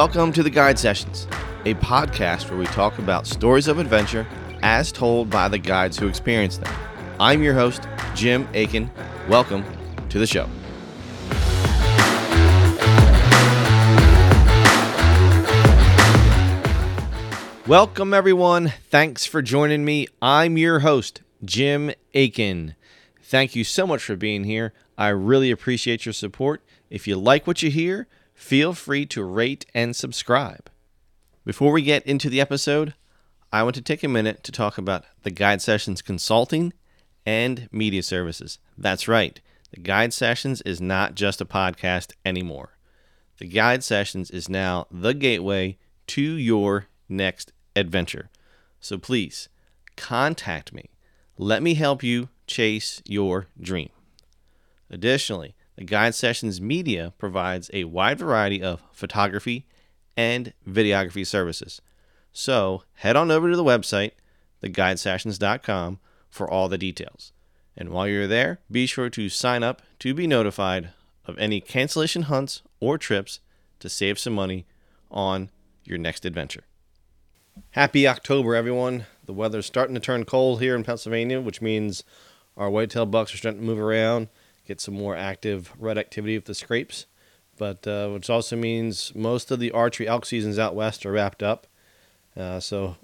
Welcome to the Guide Sessions, a podcast where we talk about stories of adventure as told by the guides who experience them. I'm your host, Jim Aiken. Welcome to the show. Welcome, everyone. Thanks for joining me. I'm your host, Jim Aiken. Thank you so much for being here. I really appreciate your support. If you like what you hear, feel free to rate and subscribe. Before we get into the episode, I want to take a minute to talk about the Guide Sessions Consulting and Media Services. That's right, the Guide Sessions is not just a podcast anymore. The Guide Sessions is now the gateway to your next adventure. So please contact me. Let me help you chase your dream. Additionally, Guide Sessions Media provides a wide variety of photography and videography services. So head on over to the website, theguidesessions.com, for all the details. And while you're there, be sure to sign up to be notified of any cancellation hunts or trips to save some money on your next adventure. Happy October, everyone. The weather's starting to turn cold here in Pennsylvania, which means our whitetail bucks are starting to move around, get some more active rut activity with the scrapes. But uh, which also means most of the archery elk seasons out west are wrapped up. Uh, so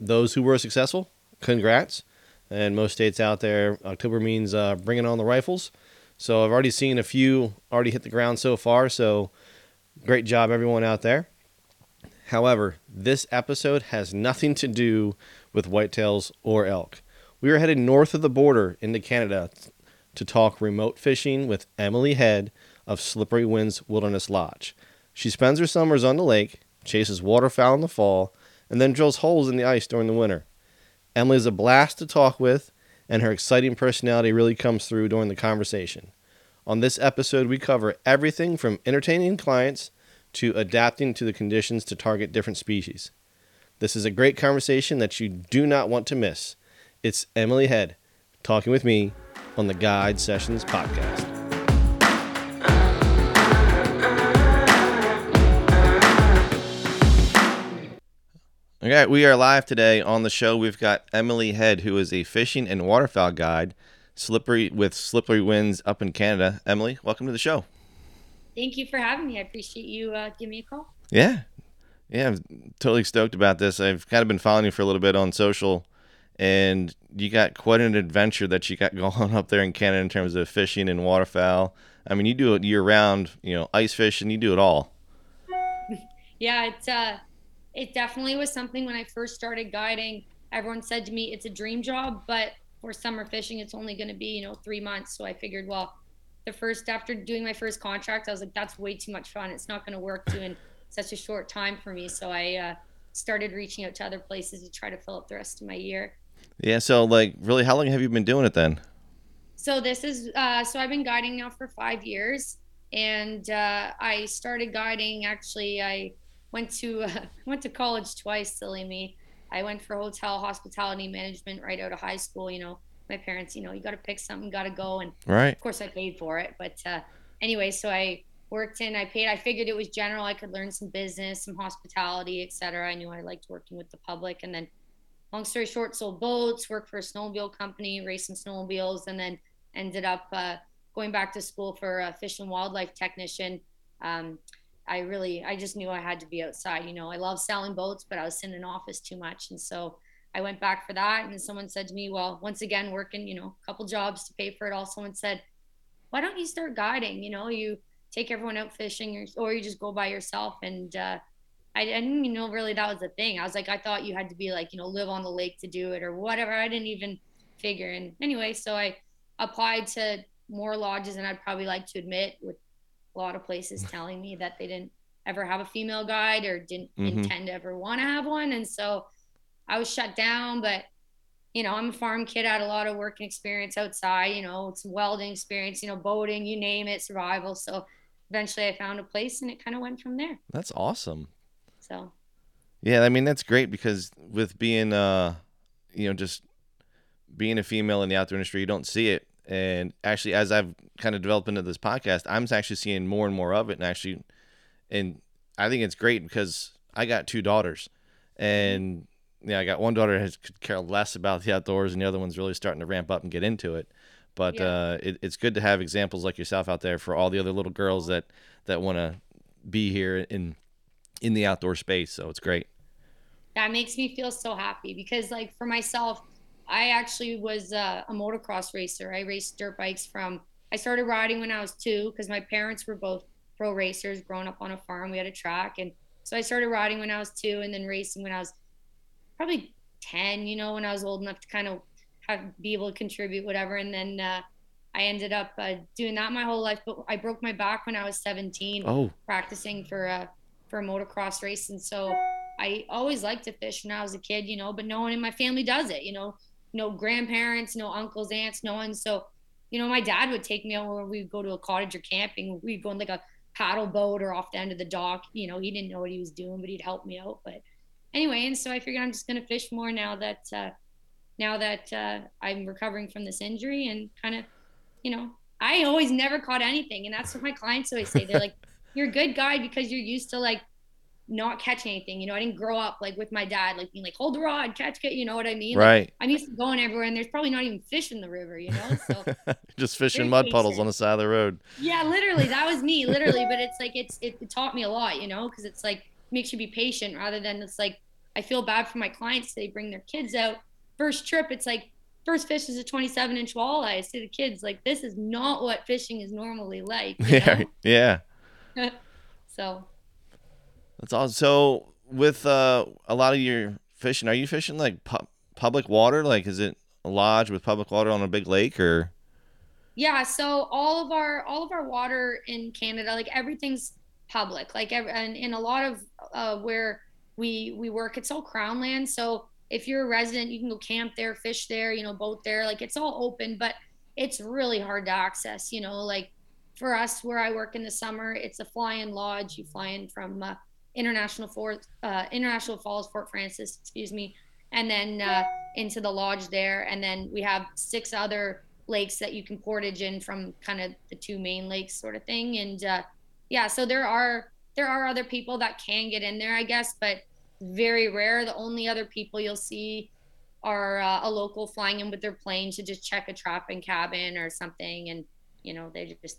those who were successful, congrats. And most states out there, October means uh, bringing on the rifles. So I've already seen a few already hit the ground so far. So great job, everyone out there. However, this episode has nothing to do with whitetails or elk. We are headed north of the border into Canada to talk remote fishing with Emily Head of Slippery Winds Wilderness Lodge. She spends her summers on the lake, chases waterfowl in the fall, and then drills holes in the ice during the winter. Emily is a blast to talk with, and her exciting personality really comes through during the conversation. On this episode, we cover everything from entertaining clients to adapting to the conditions to target different species. This is a great conversation that you do not want to miss. It's Emily Head talking with me on the Guide Sessions podcast. Okay, we are live today on the show. We've got Emily Head, who is a fishing and waterfowl guide, slippery with slippery winds up in Canada. Emily, welcome to the show. Thank you for having me. I appreciate you uh, giving me a call. Yeah, yeah, I'm totally stoked about this. I've kind of been following you for a little bit on social, and you got quite an adventure that you got going up there in Canada in terms of fishing and waterfowl. I mean, you do it year round. You know, ice fishing. You do it all. yeah, it's uh, it definitely was something when I first started guiding. Everyone said to me, "It's a dream job," but for summer fishing, it's only going to be you know three months. So I figured, well, the first after doing my first contract, I was like, "That's way too much fun. It's not going to work doing such a short time for me." So I uh, started reaching out to other places to try to fill up the rest of my year. Yeah. So, like, really, how long have you been doing it then? So this is uh, so I've been guiding now for five years, and uh, I started guiding. Actually, I went to uh, went to college twice. Silly me. I went for hotel hospitality management right out of high school. You know, my parents, you know, you got to pick something, got to go, and right. Of course, I paid for it. But uh, anyway, so I worked in. I paid. I figured it was general. I could learn some business, some hospitality, etc. I knew I liked working with the public, and then. Long story short, sold boats, worked for a snowmobile company, some snowmobiles, and then ended up uh, going back to school for a fish and wildlife technician. Um, I really, I just knew I had to be outside. You know, I love selling boats, but I was in an office too much. And so I went back for that. And someone said to me, well, once again, working, you know, a couple jobs to pay for it all, someone said, why don't you start guiding? You know, you take everyone out fishing or, or you just go by yourself. And uh, I, didn't even know really that was a thing. I was like, I thought you had to be like, you know, live on the lake to do it or whatever. I didn't even figure. And anyway, so I applied to more lodges than I'd probably like to admit with a lot of places telling me that they didn't ever have a female guide or didn't mm-hmm. intend to ever want to have one. And so I was shut down, but you know, I'm a farm kid, I had a lot of working experience outside, you know, some welding experience, you know, boating, you name it, survival. So eventually I found a place and it kind of went from there. That's awesome. So Yeah, I mean that's great because with being uh you know, just being a female in the outdoor industry, you don't see it. And actually, as I've kind of developed into this podcast, I'm actually seeing more and more of it. And actually, and I think it's great because I got two daughters, and yeah, I got one daughter who could care less about the outdoors, and the other one's really starting to ramp up and get into it. But Yeah. uh, it, it's good to have examples like yourself out there for all the other little girls that that want to be here in in the outdoor space. So it's great. that makes me feel so happy because like for myself i actually was uh, a motocross racer i raced dirt bikes from i started riding when i was two because my parents were both pro racers growing up on a farm we had a track and so i started riding when i was two and then racing when i was probably 10 you know when i was old enough to kind of have be able to contribute whatever and then uh, i ended up uh, doing that my whole life but i broke my back when i was 17 Oh, practicing for a for a motocross race and so I always liked to fish when I was a kid, you know, but no one in my family does it, you know, no grandparents, no uncles, aunts, no one. So, you know, my dad would take me out where we'd go to a cottage or camping. We'd go on like a paddle boat or off the end of the dock. You know, he didn't know what he was doing, but he'd help me out. But anyway, and so I figured I'm just gonna fish more now that uh now that uh I'm recovering from this injury and kind of, you know, I always never caught anything. And that's what my clients always say. They're like, You're a good guy because you're used to like not catching anything. You know, I didn't grow up like with my dad, like being like, hold the rod, catch, catch. You know what I mean? Like, right. I'm used to going everywhere, and there's probably not even fish in the river. You know, so Just fishing mud puddles on the side of the road. yeah, literally, that was me, literally. But it's like it's it, taught me a lot, you know, because it's like makes you be patient rather than it's like I feel bad for my clients. They bring their kids out first trip. It's like first fish is a 27 inch walleye. I say to kids like this is not what fishing is normally like. You Yeah, yeah. so That's awesome. So with uh, a lot of your fishing, are you fishing like pu- public water? Like, is it a lodge with public water on a big lake, or Yeah, so all of our all of our water in Canada, like everything's public. Like and in a lot of uh, where we we work, it's all crown land. So if you're a resident, you can go camp there, fish there, you know, boat there. Like it's all open, but it's really hard to access. You know, like for us where I work in the summer, it's a fly-in lodge. You fly in from uh, International Fort uh, International Falls, Fort Frances, excuse me, and then uh, into the lodge there, and then we have six other lakes that you can portage in from kind of the two main lakes sort of thing. And uh, yeah so there are there are other people that can get in there i guess but very rare. The only other people you'll see are uh, a local flying in with their plane to just check a trapping cabin or something. And you know they just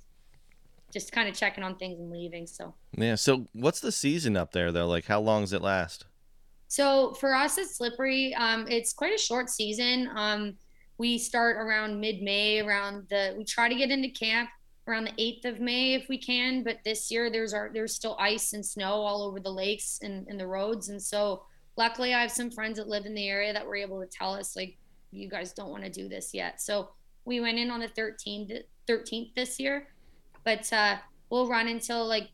just kind of checking on things and leaving so yeah? So what's the season up there though? Like, how long does it last? So for us it's Slippery, um, it's quite a short season. Um, we start around mid-May. Around the we try to get into camp around the eighth of May if we can. But this year there's our there's still ice and snow all over the lakes and, and the roads. And so luckily I have some friends that live in the area that were able to tell us like you guys don't want to do this yet. So we went in on the 13th 13th this year, but uh, we'll run until like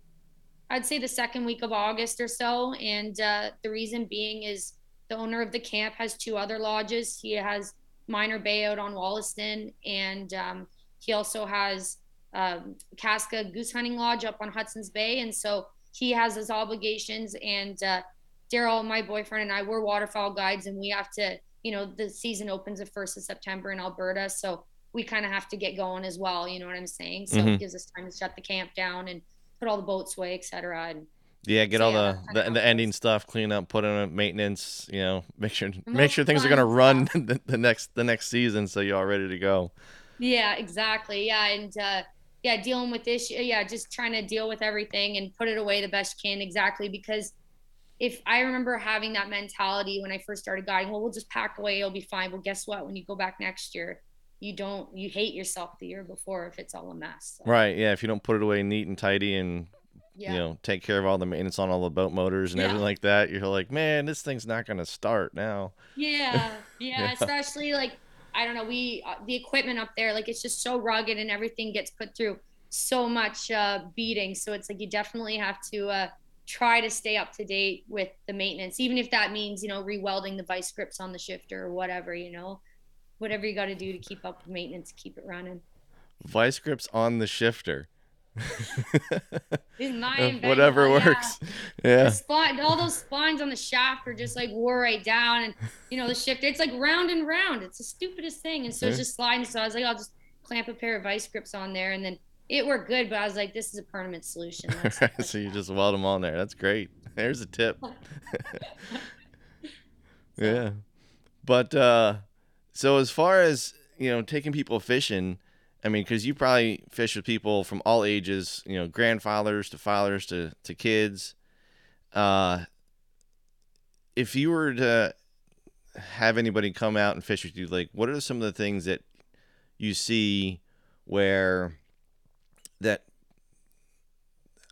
I'd say the second week of August or so. And uh, the reason being is the owner of the camp has two other lodges. He has Minor Bay out on Wollaston, and um, he also has um, Casca Goose Hunting Lodge up on Hudson's Bay. And so he has his obligations. And uh, Daryl, my boyfriend, and I, we're waterfowl guides, and we have to, you know, the season opens the 1st of September in Alberta. So we kind of have to get going as well. You know what I'm saying? So Mhm. it gives us time to shut the camp down and put all the boats away, et cetera. And Yeah, get So, all yeah, the the, the ending stuff, clean up, put in a maintenance. You know, make sure make sure things are gonna run the, the next the next season, so you're all ready to go. yeah, exactly. Yeah. And uh, yeah, dealing with this, yeah, just trying to deal with everything and put it away the best you can. Exactly. Because if I remember having that mentality when I first started guiding, well, we'll just pack away, it'll be fine. Well, guess what? When you go back next year, you don't, you hate yourself the year before if it's all a mess. So, Right? Yeah. If you don't put it away neat and tidy and Yeah. you know take care of all the maintenance on all the boat motors and Yeah. everything like that, you're like, man, this thing's not gonna start now. Yeah, yeah, Yeah. especially like I don't know, we uh, the equipment up there, like it's just so rugged and everything gets put through so much uh, beating. So it's like you definitely have to uh, try to stay up to date with the maintenance, even if that means you know rewelding the vice grips on the shifter or whatever, you know, whatever you got to do to keep up with maintenance, keep it running. Vice grips on the shifter. Whatever Oh, works. Yeah. all those spines on the shaft are just like wore right down, and you know the shifter. It's like round and round. It's the stupidest thing, and so it's just sliding. So I was like, I'll just clamp a pair of vice grips on there, and then it worked good, but I was like, this is a permanent solution. so you just weld them on there. That's great. There's a tip. yeah. But uh so as far as, you know, taking people fishing, I mean, cuz you probably fish with people from all ages, you know, grandfathers to fathers to to kids. Uh if you were to have anybody come out and fish with you, like what are some of the things that you see where that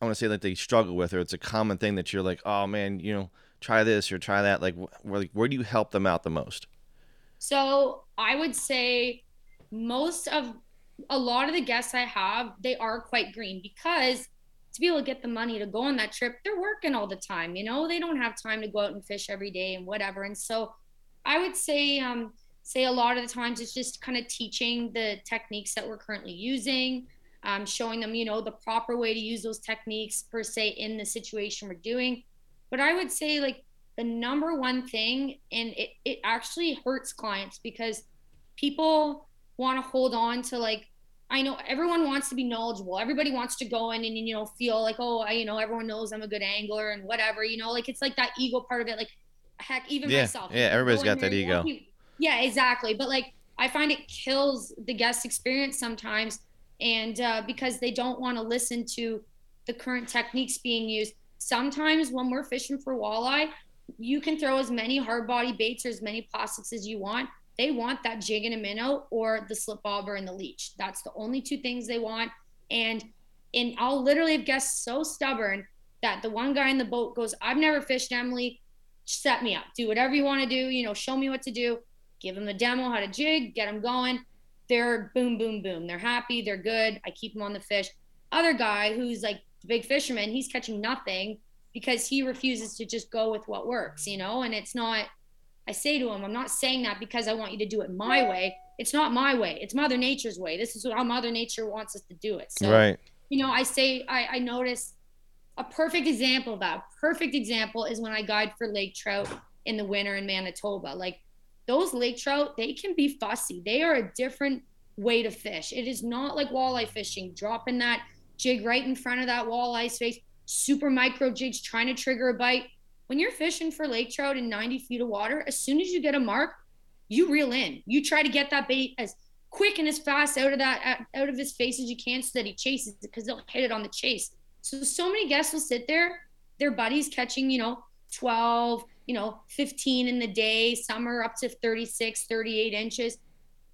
I want to say that they struggle with, or it's a common thing that you're like, oh man, you know, try this or try that. Like, where, like, where do you help them out the most? So I would say most of a lot of the guests I have, they are quite green because to be able to get the money to go on that trip, they're working all the time. You know, they don't have time to go out and fish every day and whatever. And so I would say, um, say a lot of the times it's just kind of teaching the techniques that we're currently using um, showing them, you know, the proper way to use those techniques per se in the situation we're doing. But I would say like the number one thing, and it, it actually hurts clients because people want to hold on to like, I know everyone wants to be knowledgeable. Everybody wants to go in and, you know, feel like, oh, I, you know, everyone knows I'm a good angler and whatever, you know, like it's like that ego part of it. Like, heck, even yeah, myself. Yeah, everybody's got that ego. Yeah, exactly. But like, I find it kills the guest experience sometimes and uh, because they don't want to listen to the current techniques being used. Sometimes when we're fishing for walleye, you can throw as many hard body baits or as many plastics as you want. They want that jig and a minnow or the slip bobber and the leech. That's the only two things they want. And and I'll literally have guests so stubborn that the one guy in the boat goes, I've never fished Emily. Set me up. Do whatever you want to do. You know, show me what to do. Give them the demo, how to jig, get them going they're boom, boom, boom. They're happy. They're good. I keep them on the fish. Other guy who's like big fisherman, he's catching nothing because he refuses to just go with what works, you know? And it's not, I say to him, I'm not saying that because I want you to do it my way. It's not my way. It's Mother Nature's way. This is how Mother Nature wants us to do it. So, right. you know, I say, I, I notice a perfect example of that. Perfect example is when I guide for lake trout in the winter in Manitoba. Like those lake trout, they can be fussy. They are a different way to fish. It is not like walleye fishing, dropping that jig right in front of that walleye space, super micro jigs trying to trigger a bite. When you're fishing for lake trout in 90 feet of water, as soon as you get a mark, you reel in. You try to get that bait as quick and as fast out of that out of his face as you can so that he chases it because they'll hit it on the chase. So so many guests will sit there, their buddies catching, you know, 12, you know, 15 in the day, some are up to 36, 38 inches.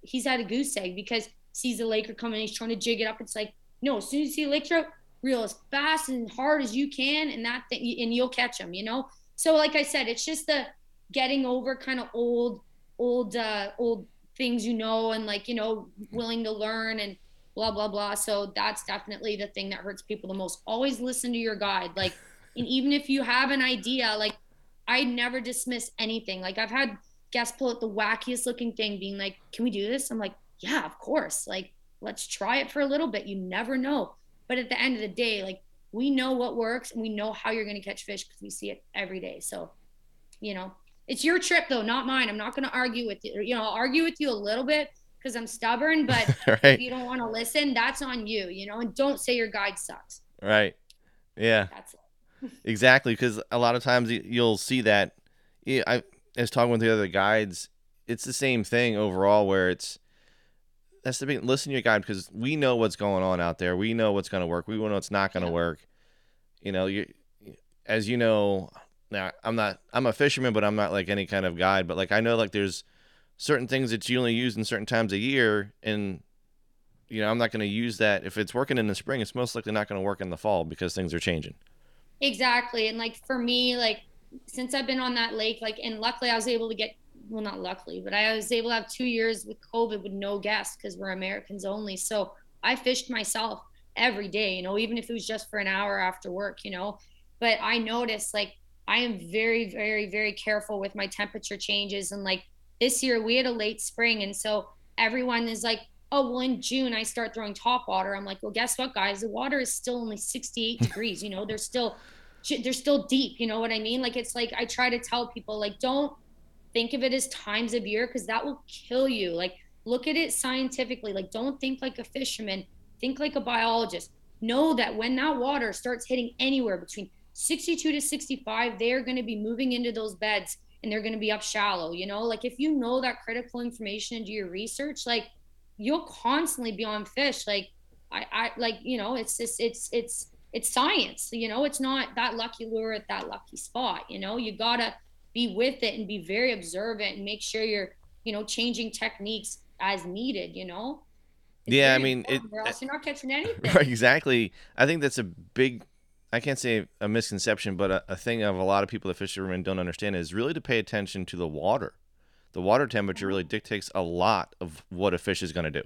He's had a goose egg because sees a laker coming, he's trying to jig it up. It's like, no, as soon as you see a lake trout, reel as fast and hard as you can, and that thing, and you'll catch them, you know? So, like I said, it's just the getting over kind of old, old, uh, old things you know, and like, you know, willing to learn and blah, blah, blah. So, that's definitely the thing that hurts people the most. Always listen to your guide. Like, and even if you have an idea, like, I never dismiss anything. Like I've had guests pull out the wackiest looking thing, being like, "Can we do this?" I'm like, "Yeah, of course. Like, let's try it for a little bit. You never know." But at the end of the day, like we know what works and we know how you're going to catch fish because we see it every day. So, you know, it's your trip though, not mine. I'm not going to argue with you. You know, I'll argue with you a little bit because I'm stubborn. But right. if you don't want to listen, that's on you. You know, and don't say your guide sucks. Right. Yeah. That's it exactly, because a lot of times you'll see that. I was talking with the other guides, it's the same thing overall. Where it's that's the big listen to your guide because we know what's going on out there. We know what's going to work. We know what's not going to yeah. work. You know, you as you know. Now I'm not. I'm a fisherman, but I'm not like any kind of guide. But like I know, like there's certain things that you only use in certain times a year, and you know I'm not going to use that if it's working in the spring. It's most likely not going to work in the fall because things are changing. Exactly. And like for me, like since I've been on that lake, like, and luckily I was able to get, well, not luckily, but I was able to have two years with COVID with no guests because we're Americans only. So I fished myself every day, you know, even if it was just for an hour after work, you know. But I noticed like I am very, very, very careful with my temperature changes. And like this year we had a late spring. And so everyone is like, oh well in june i start throwing top water i'm like well guess what guys the water is still only 68 degrees you know they're still they're still deep you know what i mean like it's like i try to tell people like don't think of it as times of year because that will kill you like look at it scientifically like don't think like a fisherman think like a biologist. Know that when that water starts hitting anywhere between 62 to 65, they're going to be moving into those beds and they're going to be up shallow. You know, like if you know that critical information and do your research, like you'll constantly be on fish. Like I, I like, you know, it's just, it's, it's, it's science. You know, it's not that lucky lure at that lucky spot. You know, you gotta be with it and be very observant and make sure you're, you know, changing techniques as needed. You know. It's yeah, I mean, it, or else you're not catching anything. Right, exactly. I think that's a big. I can't say a misconception, but a, a thing of a lot of people that fishermen don't understand is really to pay attention to the water. The water temperature uh-huh. really dictates a lot of what a fish is going to do.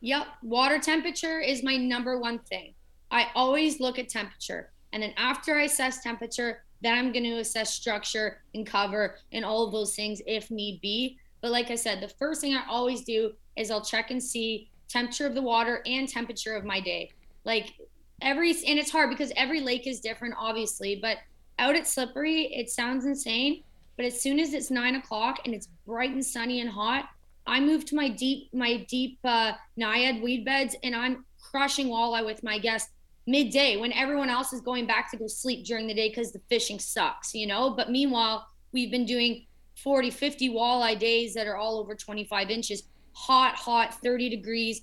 Yep, water temperature is my number one thing. I always look at temperature. And then after I assess temperature, then I'm going to assess structure and cover and all of those things if need be. But like I said, the first thing I always do is I'll check and see temperature of the water and temperature of my day. Like every, and it's hard because every lake is different, obviously. But out at Slippery, it sounds insane. But as soon as it's nine o'clock and it's bright and sunny and hot, I move to my deep, my deep uh, naiad weed beds, and I'm crushing walleye with my guests midday when everyone else is going back to go sleep during the day because the fishing sucks, you know? But meanwhile, we've been doing 40, 50 walleye days that are all over 25 inches, hot, hot, 30 degrees,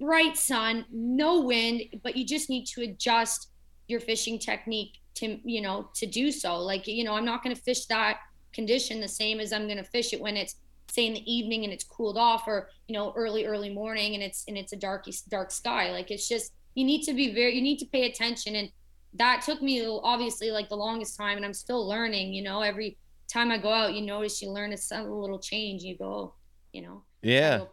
bright sun, no wind, but you just need to adjust your fishing technique to, you know, to do so. Like, you know, I'm not going to fish that condition the same as I'm going to fish it when it's say in the evening and it's cooled off or, you know, early, early morning and it's, and it's a dark, dark sky. Like it's just, you need to be very you need to pay attention. And that took me obviously like the longest time and i'm still learning you know every time i go out you notice you learn a little change. You go you know yeah.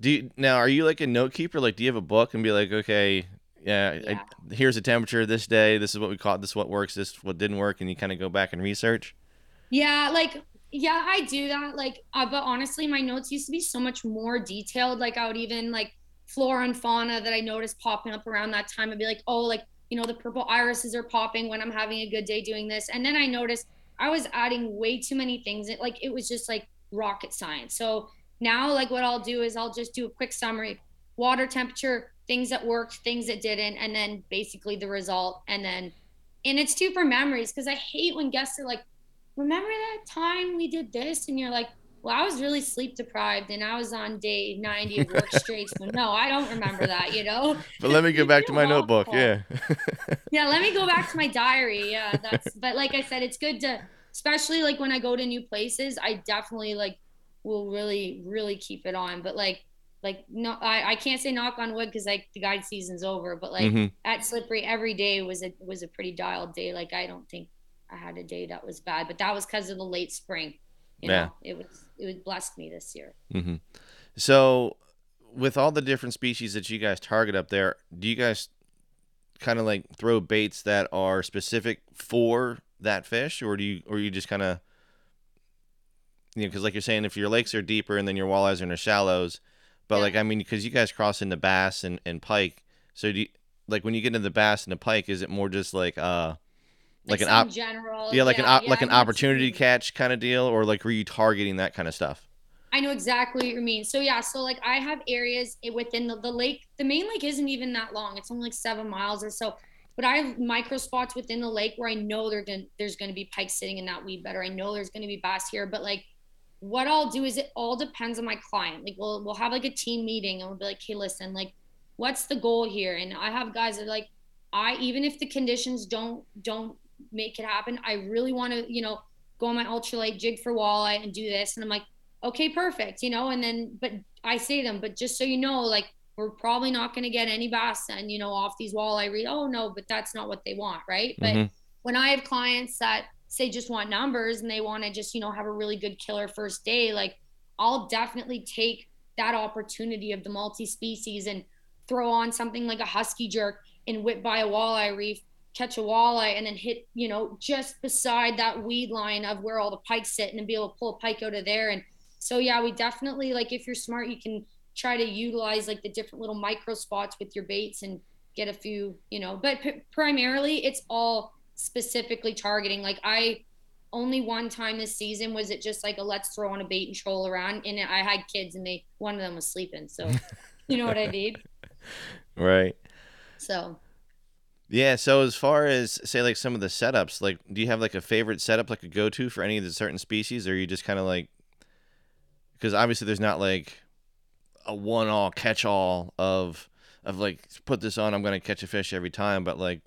do you now are you like a note keeper? Like do you have a book and be like okay yeah, yeah. I, here's the temperature this day. This is what we caught. This is what works. This what didn't work. And you kind of go back and research? Yeah like yeah i do that like uh, but honestly my notes used to be so much more detailed. Like i would even like flora and fauna that I noticed popping up around that time. I'd be like, oh, like, you know, the purple irises are popping when I'm having a good day doing this. And then I noticed I was adding way too many things. It, like, it was just like rocket science. So now, like, what I'll do is I'll just do a quick summary water temperature, things that worked, things that didn't, and then basically the result. And then, and it's too for memories because I hate when guests are like, remember that time we did this? And you're like, well, I was really sleep deprived and I was on day 90 of work straight. So no, I don't remember that, you know? But let me go back to my notebook. Yeah. yeah. Let me go back to my diary. Yeah. That's, but like I said, it's good to, especially like when I go to new places, I definitely like will really, really keep it on. But like, like no, I, I can't say knock on wood because like the guide season's over, but like mm-hmm. at Slippery every day was a was a pretty dialed day. Like I don't think I had a day that was bad, but that was because of the late spring. You yeah. Know, it was it would blessed me this year. Mm-hmm. So, with all the different species that you guys target up there, do you guys kind of like throw baits that are specific for that fish, or do you, or you just kind of, you know, because like you're saying, if your lakes are deeper and then your walleyes are in the shallows, but yeah. like I mean, because you guys cross into bass and, and pike, so do you, like when you get into the bass and the pike, is it more just like uh like, an op- general. yeah like yeah, an yeah, like an opportunity catch kind of deal or like were you targeting that kind of stuff? I know exactly what you mean. So yeah so like i have areas within the, the lake the main lake isn't even that long. It's only like seven miles or so. But i have micro spots within the lake where i know they're gonna there's gonna be pike sitting in that weed bed or i know there's gonna be bass here. But like what i'll do is it all depends on my client. Like we'll we'll have like a team meeting and we'll be like hey listen like what's the goal here? And i have guys that are like I even if the conditions don't don't make it happen. I really want to, you know, go on my ultralight jig for walleye and do this. And I'm like, okay, perfect, you know, and then, but I say them, but just so you know, like, we're probably not going to get any bass and, you know, off these walleye read. Oh, no, but that's not what they want. Right. Mm-hmm. But when I have clients that say just want numbers and they want to just, you know, have a really good killer first day, like, I'll definitely take that opportunity of the multi species and throw on something like a husky jerk and whip by a walleye reef catch a walleye and then hit, you know, just beside that weed line of where all the pikes sit and be able to pull a pike out of there. And so, yeah, we definitely like if you're smart, you can try to utilize like the different little micro spots with your baits and get a few, you know, but p- primarily it's all specifically targeting. Like I only one time this season was it just like a let's throw on a bait and troll around and I had kids and they one of them was sleeping. So you know what I mean? right. So Yeah, so as far as say like some of the setups, like do you have like a favorite setup like a go-to for any of the certain species or you just kind of like because obviously there's not like a one-all catch-all of of like put this on I'm to catch a fish every time, but like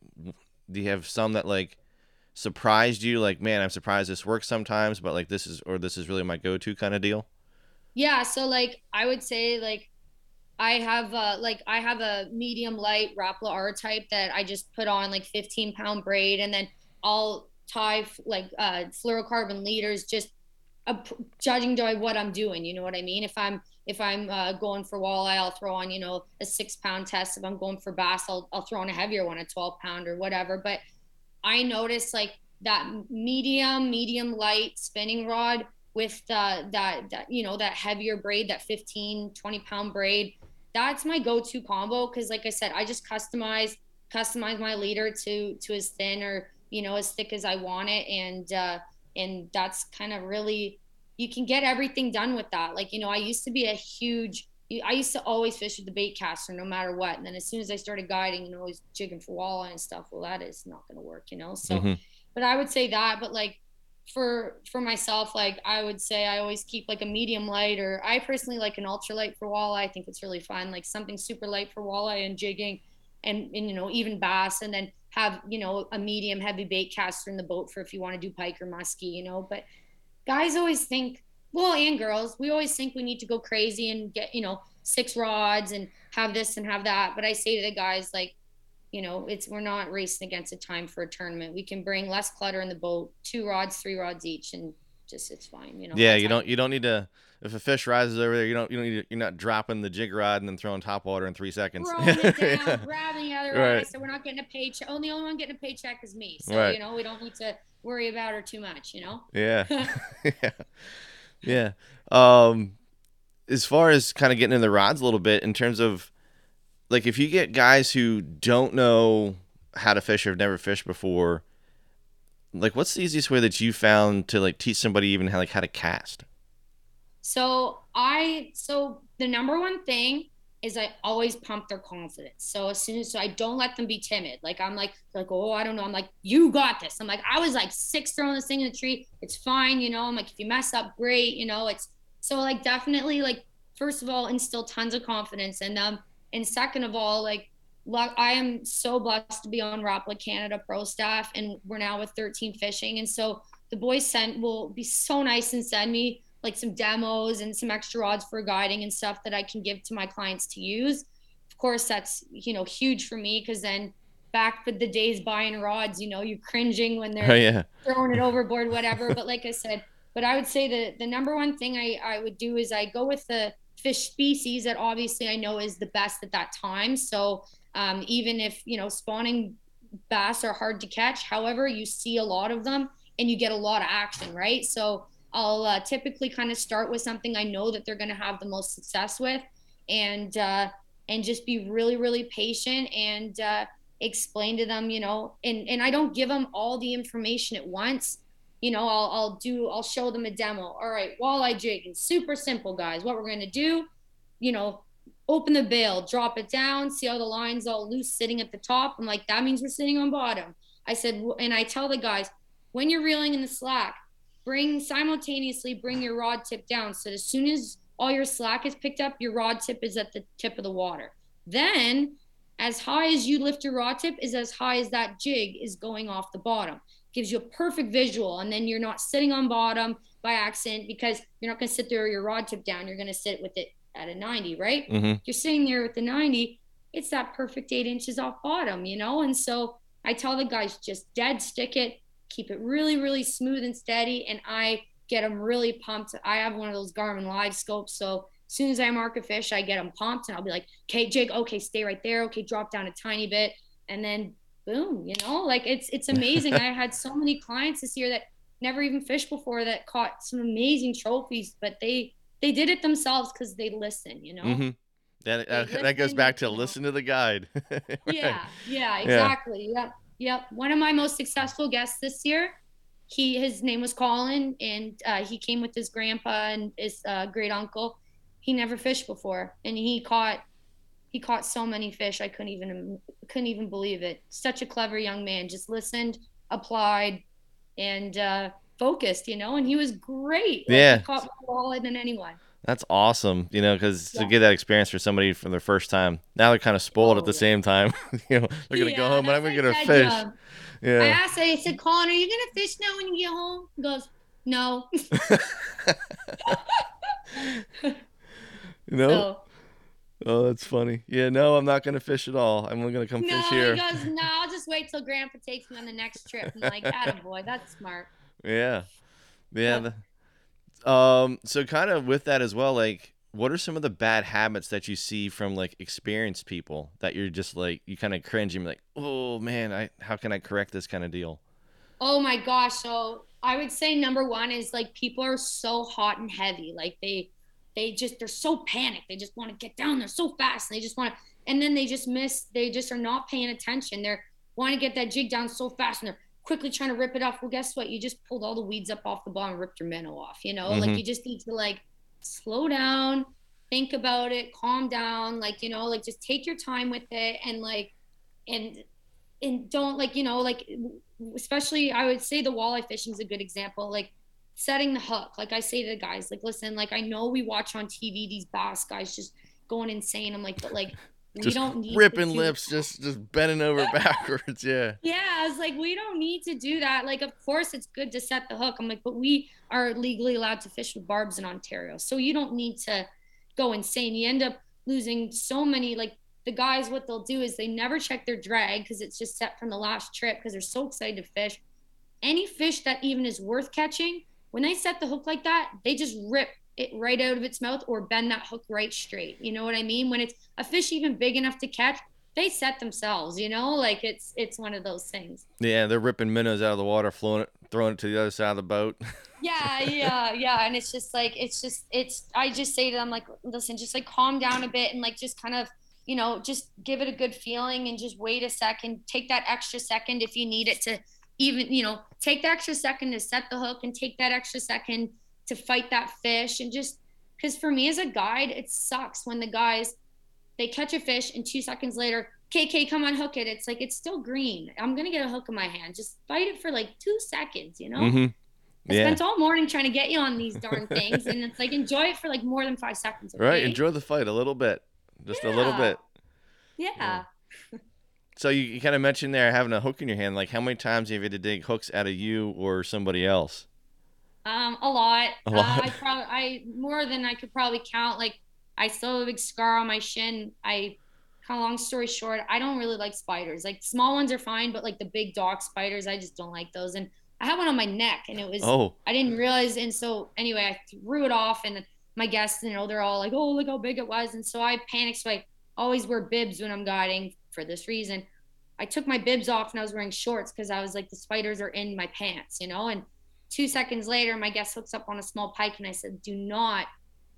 do you have some that like surprised you like man, I'm surprised this works sometimes, but like this is or this is really my go-to kind of deal? yeah, so like I would say like I have like I have a medium light Rapala R type that I just put on like 15 pound braid and then I'll tie like uh fluorocarbon leaders just uh, judging by what I'm doing. You know what I mean? If I'm if I'm uh, going for walleye, I'll throw on you know a six pound test. If I'm going for bass, I'll I'll throw on a heavier one, a 12 pound or whatever. But I noticed like that medium, medium light spinning rod with uh, that that you know that heavier braid, that 15, 20 pound braid. That's my go-to combo because, like I said, I just customize customize my leader to to as thin or you know as thick as I want it, and uh, and that's kind of really you can get everything done with that. Like you know, I used to be a huge I used to always fish with the bait caster no matter what. And then as soon as I started guiding and always jigging for walleye and stuff, well, that is not going to work, you know? So, Mhm. but I would say that, but like for, for myself, like I would say I always keep like a medium light or I personally like an ultra light for walleye. I think it's really fun, like something super light for walleye and jigging and, and, you know, even bass and then have, you know, a medium heavy bait caster in the boat for if you want to do pike or muskie, you know, but guys always think well and girls we always think we need to go crazy and get you know six rods and have this and have that but i say to the guys like you know it's we're not racing against a time for a tournament we can bring less clutter in the boat two rods three rods each and just it's fine you know Yeah, you don't you don't need to if a fish rises over there, you don't you don't need to, you're not dropping the jig rod and then throwing top water in 3 seconds. down, Yeah. grabbing the other Right. eye, so we're not getting a paycheck. Oh, the only one getting a paycheck is me. So Right. you know we don't need to worry about her too much. You know. Yeah. yeah. Yeah. Um as far as kind of getting in the rods a little bit in terms of like if you get guys who don't know how to fish or have never fished before, like what's the easiest way that you found to like teach somebody even how like how to cast? So I so the number one thing is I always pump their confidence. So as soon as so I don't let them be timid. Like I'm like like oh I don't know. I'm like you got this. I'm like I was like six throwing this thing in the tree. It's fine. You know. I'm like if you mess up, great. You know. It's so like definitely like first of all instill tons of confidence in them, and second of all like. I am so blessed to be on Rapala Canada Pro staff, and we're now with 13 Fishing, and so the boys sent will be so nice and send me like some demos and some extra rods for guiding and stuff that I can give to my clients to use. Of course, that's you know huge for me because then back for the days buying rods, you know, you're cringing when they're Oh yeah. throwing it overboard, whatever. but like I said, but I would say the the number one thing I I would do is I go with the fish species that obviously I know is the best at that time. So um, even if you know spawning bass are hard to catch, however, you see a lot of them and you get a lot of action, right? So I'll uh, typically kind of start with something I know that they're going to have the most success with, and uh, and just be really really patient and uh, explain to them, you know, and and I don't give them all the information at once. You know, I'll I'll do I'll show them a demo. All right, walleye jigging, super simple, guys. What we're going to do, you know, open the bail, drop it down, see how the line's all loose sitting at the top. I'm like, that means we're sitting on bottom. I said, and I tell the guys, when you're reeling in the slack, bring simultaneously bring your rod tip down. So as soon as all your slack is picked up, your rod tip is at the tip of the water. Then as high as you lift your rod tip is as high as that jig is going off the bottom. Gives you a perfect visual. And then you're not sitting on bottom by accident because you're not going to sit there with your rod tip down. You're going to sit with it at a 90, right? hmm you're sitting there with the 90, it's that perfect eight inches off bottom, you know? And so I tell the guys just dead stick it, keep it really, really smooth and steady. And I get them really pumped. I have one of those Garmin live scopes. So as soon as I mark a fish, I get them pumped and I'll be like, okay, Jig, okay, stay right there. Okay, drop down a tiny bit. And then boom, you know, like it's, it's amazing. I had so many clients this year that never even fished before that caught some amazing trophies, but they, they did it themselves because they listen, you know? hmm That They that, that goes back to you know. listen to the guide. Right. Yeah, yeah, exactly. Yep, yep. One of my most successful guests this year, he his name was Colin, and uh, he came with his grandpa and his uh, great uncle. He never fished before, and he caught he caught so many fish. I couldn't even couldn't even believe it. Such a clever young man. Just listened, applied, and uh, focused. You know, and he was great. Like, Yeah. he caught more walleye than anyone. That's awesome, you know, because to get that experience for somebody for their first time. Now they're kind of spoiled Oh, at the yeah. same time. you know, they're gonna go home and I'm gonna get a fish. job. I Yeah. asked, I said, Colin, are you gonna fish now when you get home? He goes, No. You know? So Oh, that's funny. Yeah, no, I'm not gonna fish at all. I'm only gonna come no, fish he here. goes, No, I'll just wait till Grandpa takes me on the next trip. I'm like, boy, that's smart. Yeah. Yeah. The- um, so kind of with that as well, like what are some of the bad habits that you see from like experienced people that you're just like you kind of cringe and be like, oh man, I how can I correct this kind of deal? Oh my gosh. So I would say number one is like people are so hot and heavy. Like they they just they're so panicked. They just want to get down there so fast. And they just want to and then they just miss they just are not paying attention. They're want to get that jig down so fast and they're quickly trying to rip it off. Well, guess what? You just pulled all the weeds up off the bottom and ripped your minnow off. You know, like Mhm. you just need to like slow down, think about it, calm down, like, you know, like just take your time with it and like and and don't like you know like especially i would say the walleye fishing is a good example like setting the hook like i say to the guys like listen like i know we watch on tv these bass guys just going insane i'm like but like we Just don't need ripping lips, just just bending over backwards. Yeah. yeah, I was like, we don't need to do that. Like, of course, it's good to set the hook. I'm like, but we are legally allowed to fish with barbs in Ontario, so you don't need to go insane. You end up losing so many. Like the guys, what they'll do is they never check their drag because it's just set from the last trip because they're so excited to fish. Any fish that even is worth catching, when they set the hook like that, they just rip it right out of its mouth or bend that hook right straight. You know what I mean? When it's a fish even big enough to catch, they set themselves, you know, like it's it's one of those things. Yeah, they're ripping minnows out of the water, flowing it, throwing it to the other side of the boat. Yeah, yeah, yeah. And it's just like it's just it's I just say to them like, listen, just like calm down a bit and like just kind of, you know, just give it a good feeling and just wait a second. Take that extra second if you need it to even, you know, take the extra second to set the hook and take that extra second to fight that fish and just because for me as a guide, it sucks when the guys they catch a fish and two seconds later, KK, come on, hook it. It's like it's still green. I'm gonna get a hook in my hand. Just fight it for like two seconds, you know? mm-hmm. I Yeah. spent all morning trying to get you on these darn things, and it's like enjoy it for like more than five seconds. Okay? Right. Enjoy the fight a little bit, just a little Yeah. bit. Yeah. So you, you kind of mentioned there having a hook in your hand. Like, how many times have you had to dig hooks out of you or somebody else? Um, a lot. A lot. Uh, I probably I more than I could probably count. Like I still have a big scar on my shin. I kind of long story short, I don't really like spiders. Like small ones are fine, but like the big dog spiders, I just don't like those. And I had one on my neck, and it was Oh, I didn't realize. And so anyway, I threw it off, and my guests, you know, they're all like, "Oh, look how big it was!" And so I panicked. So I always wear bibs when I'm guiding for this reason. I took my bibs off and I was wearing shorts because I was like, the spiders are in my pants, you know. And two seconds later, my guest hooks up on a small pike, and I said, "Do not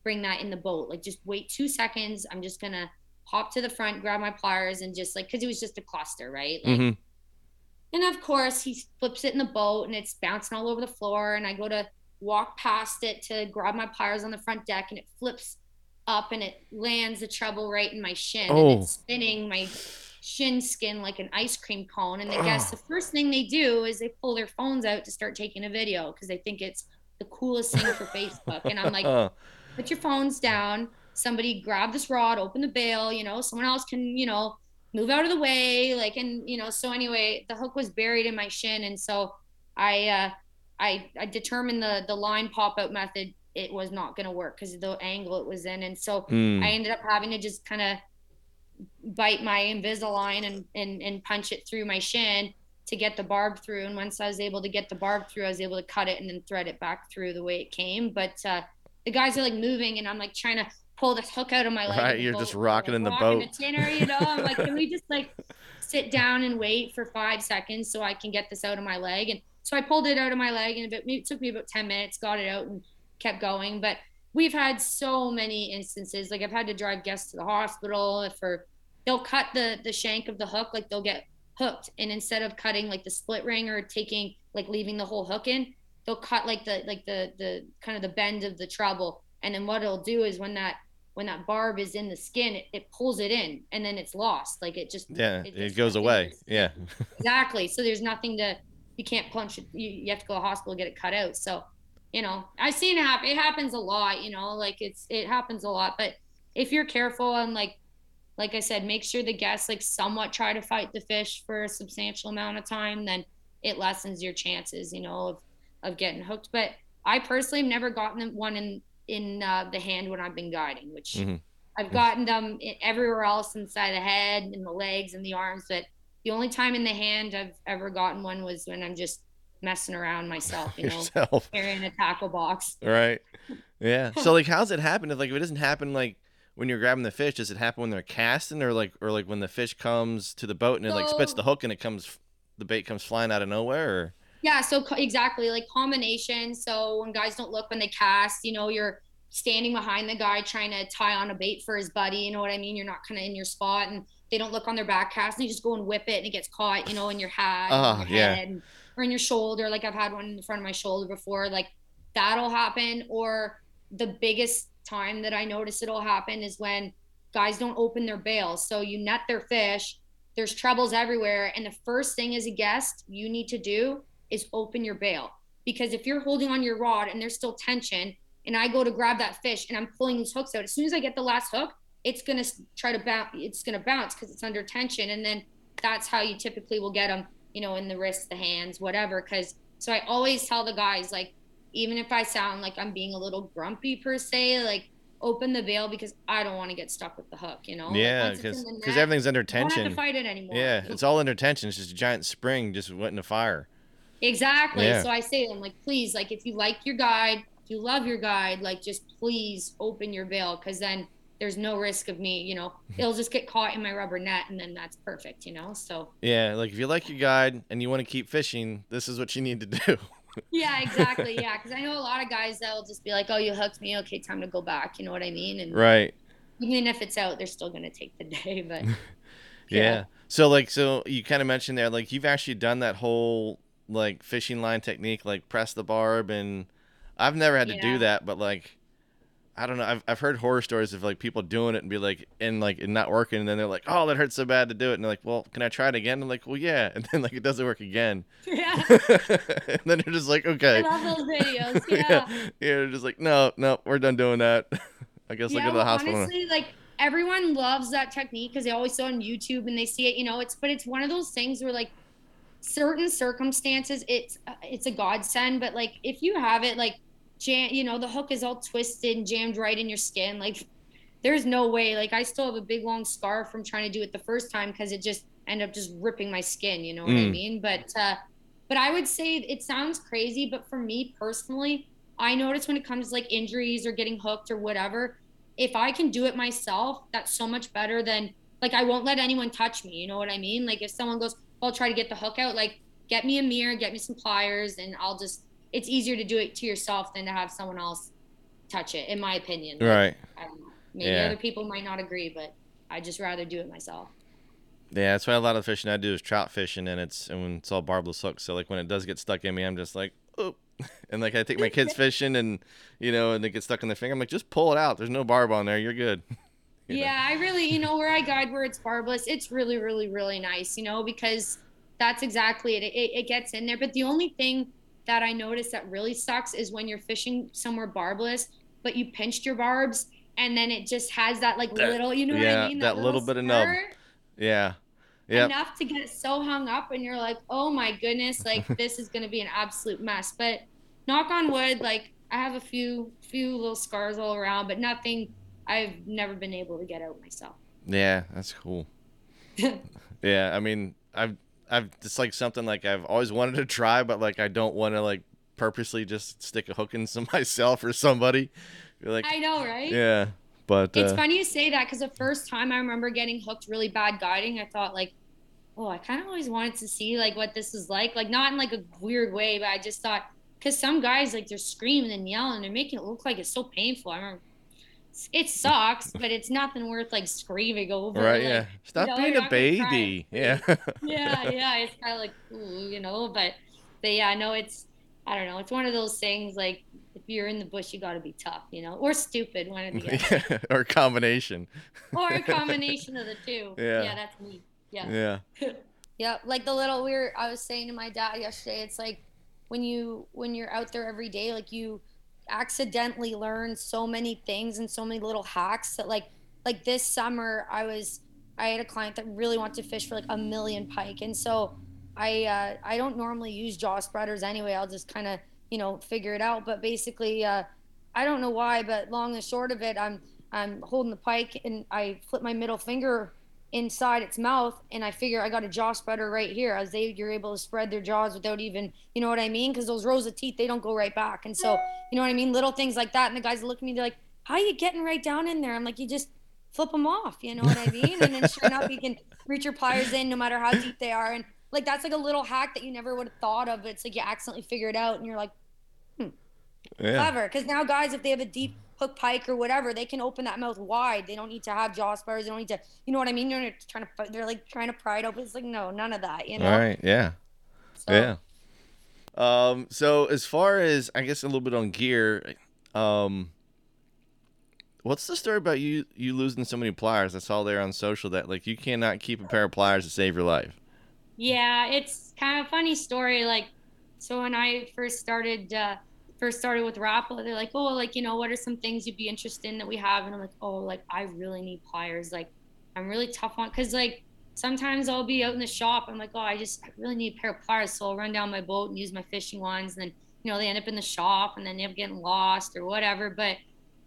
bring that in the boat. Like, just wait two seconds. I'm just gonna hop to the front, grab my pliers, and just like, because it was just a cluster, right? Like, hmm and of course, he flips it in the boat and it's bouncing all over the floor. And I go to walk past it to grab my pliers on the front deck and it flips up and it lands the treble right in my shin. Oh. And it's spinning my shin skin like an ice cream cone. And the guests, the first thing they do is they pull their phones out to start taking a video because they think it's the coolest thing for Facebook. And I'm like, put your phones down. Somebody grab this rod, open the bail, you know, someone else can, you know, move out of the way. Like, and, you know, so anyway, the hook was buried in my shin. And so I, uh, I, I determined the, the line pop out method, it was not going to work because of the angle it was in. And so Mm. I ended up having to just kind of bite my Invisalign and, and, and punch it through my shin to get the barb through. And once I was able to get the barb through, I was able to cut it and then thread it back through the way it came. But uh, the guys are like moving, and I'm like trying to pull this hook out of my leg. Right, you're boat, just like, rocking in the boat. The tinner, you know. I'm like, can we just like sit down and wait for five seconds so I can get this out of my leg? And so I pulled it out of my leg, and it, it took me about ten minutes, got it out, and kept going. But we've had so many instances. Like I've had to drive guests to the hospital for they'll cut the the shank of the hook, like they'll get hooked, and instead of cutting like the split ring or taking like leaving the whole hook in, they'll cut like the like the the kind of the bend of the treble. And then what it'll do is when that when that barb is in the skin, it, it pulls it in and then it's lost. Like it just Yeah, it it goes away. Yeah. exactly. So there's nothing to you can't punch it. You, you have to go to the hospital get it cut out. So, you know, I've seen it happen. It happens a lot. You know, like it's it happens a lot. But if you're careful and like like I said, make sure the guests like somewhat try to fight the fish for a substantial amount of time, then it lessens your chances. You know, of of getting hooked. But I personally have never gotten one in in uh, the hand when I've been guiding, which Mhm. I've gotten them everywhere else inside the head, in the legs, and the arms. But the only time in the hand I've ever gotten one was when I'm just messing around myself, you know, carrying a tackle box. Right. Yeah. So like, how's it happen? If like if it doesn't happen like when you're grabbing the fish, does it happen when they're casting, or like or like when the fish comes to the boat and it like spits the hook and it comes, the bait comes flying out of nowhere? Or Yeah, so exactly like combination. So when guys don't look when they cast, you know, you're standing behind the guy trying to tie on a bait for his buddy. You know what I mean? You're not kind of in your spot, and they don't look on their back cast, and you just go and whip it, and it gets caught, you know, in your hat, Oh, your yeah. head, or in your shoulder. Like I've had one in the front of my shoulder before. Like that'll happen. Or the biggest time that I notice it'll happen is when guys don't open their bails. So you net their fish. There's trebles everywhere, and the first thing as a guest you need to do is open your bail because if you're holding on your rod and there's still tension and i go to grab that fish and i'm pulling these hooks out as soon as i get the last hook it's to try to bounce it's to bounce because it's under tension and then that's how you typically will get them you know in the wrists the hands whatever because so i always tell the guys like even if i sound like i'm being a little grumpy per se like open the bail because i don't want to get stuck with the hook you know yeah, in because the because everything's under you don't have to tension. fight it anymore Yeah, it's all under tension. It's just a giant spring just went into fire. Exactly. Yeah. So I say to them, like, please, like, if you like your guide, if you love your guide, like, just please open your bail because then there's no risk of me, you know, it'll just get caught in my rubber net and then that's perfect, you know? So, Yeah, like if you like your guide and you want to keep fishing, this is what you need to do. yeah, exactly. Yeah. Cause I know a lot of guys that will just be like, oh, you hooked me. Okay, time to go back. You know what I mean? And right. even if it's out, they're still going to take the day. But Yeah. So like so you kind of mentioned there like you've actually done that whole like fishing line technique like press the barb and I've never had to do that but like I don't know I've I've heard horror stories of like people doing it and be like and like it not working and then they're like oh that hurts so bad to do it and they're like well can I try it again and I'm like well yeah and then like it doesn't work again yeah, and then they're just like okay. I love those videos. yeah Yeah. yeah they're just like no no we're done doing that I guess I'll go to the hospital honestly, like everyone loves that technique because they always it on YouTube and they see it. You know, it's but it's one of those things where like certain circumstances, it's uh, it's a godsend. But like if you have it like jam, you know, the hook is all twisted and jammed right in your skin, like there's no way. Like I still have a big long scar from trying to do it the first time because it just ended up just ripping my skin. You know what I Mm. mean? But uh, but I would say it sounds crazy, but for me personally, I notice when it comes to like injuries or getting hooked or whatever, if I can do it myself, that's so much better than like I won't let anyone touch me. You know what I mean? Like if someone goes, I'll try to get the hook out, like get me a mirror, get me some pliers, and I'll just it's easier to do it to yourself than to have someone else touch it, in my opinion. Right know. Maybe Yeah. other people might not agree, but I just rather do it myself. Yeah, that's why a lot of the fishing I do is trout fishing, and it's and when it's all barbless hooks. So like when it does get stuck in me, I'm just like, oh, and like I take my kids fishing, and you know, and they get stuck in their finger. I'm like, just pull it out. There's no barb on there. You're good. You know? Yeah, I really, you know, where I guide where it's barbless, it's really, really, really nice, you know, because that's exactly it. It, it gets in there. But the only thing that I notice that really sucks is when you're fishing somewhere barbless, but you pinched your barbs and then it just has that like That- little, you know what I mean? that little bit of nub. Yeah. Yep. Enough to get so hung up and you're like, oh my goodness, like this is going to be an absolute mess. But knock on wood, like I have a few, few little scars all around, but nothing I've never been able to get out myself. Yeah, that's cool. Yeah, I mean, I've I've it's like something like I've always wanted to try, but like I don't want to like purposely just stick a hook in some myself or somebody. You're like, I know, right? yeah, but It's uh, funny you say that because the first time I remember getting hooked really bad guiding, I thought like, oh, I kind of always wanted to see like what this is like, like not in like a weird way, but I just thought because some guys like they're screaming and yelling, they're making it look like it's so painful. I remember it sucks, but it's nothing worth like screaming over. right, like, yeah. Stop know, being a not gonna try baby. Yeah. yeah, yeah. It's kind of like, ooh, you know, but, but yeah, no, it's, I don't know. It's one of those things like, if you're in the bush, you got to be tough, you know, or stupid, one of the yeah, or a combination. or a combination of the two. Yeah. Yeah, that's me. Yeah. Yeah. Yeah, like the little we were I was saying to my dad yesterday, it's like when you when you're out there every day, like you accidentally learn so many things and so many little hacks that like like this summer I was I had a client that really wanted to fish for like a million pike and so I uh, I don't normally use jaw spreaders anyway. I'll just kind of you know figure it out. But basically, uh, I don't know why, but long and short of it, I'm I'm holding the pike and I flip my middle finger inside its mouth and I figure I got a jaw spreader right here as they you're able to spread their jaws without even you know what I mean? Because those rows of teeth they don't go right back. And so you know what I mean? Little things like that and the guys look at me they're like how are you getting right down in there? I'm like you just flip them off you know what I mean? And then sure enough you can reach your pliers in no matter how deep they are. And like that's like a little hack that you never would have thought of. It's like you accidentally figure it out and you're like hmm Yeah. clever. Because now guys if they have a deep hook pike or whatever they can open that mouth wide they don't need to have jaw spreaders they don't need to you know what i mean they're trying to they're like trying to pry it open it's like no none of that you know All right. Yeah. so, Yeah. Um, so as far as I guess a little bit on gear, um, what's the story about you you losing so many pliers? I saw there on social that like you cannot keep a pair of pliers to save your life. yeah it's kind of a funny story like so when i first started uh first started with Rapala, they're like, oh, like, you know, what are some things you'd be interested in that we have? And I'm like, oh, like, I really need pliers. Like, I'm really tough on, cause like sometimes I'll be out in the shop. I'm like, oh, I just, I really need a pair of pliers. So I'll run down my boat and use my fishing ones. And then, you know, they end up in the shop and then they end up getting lost or whatever. But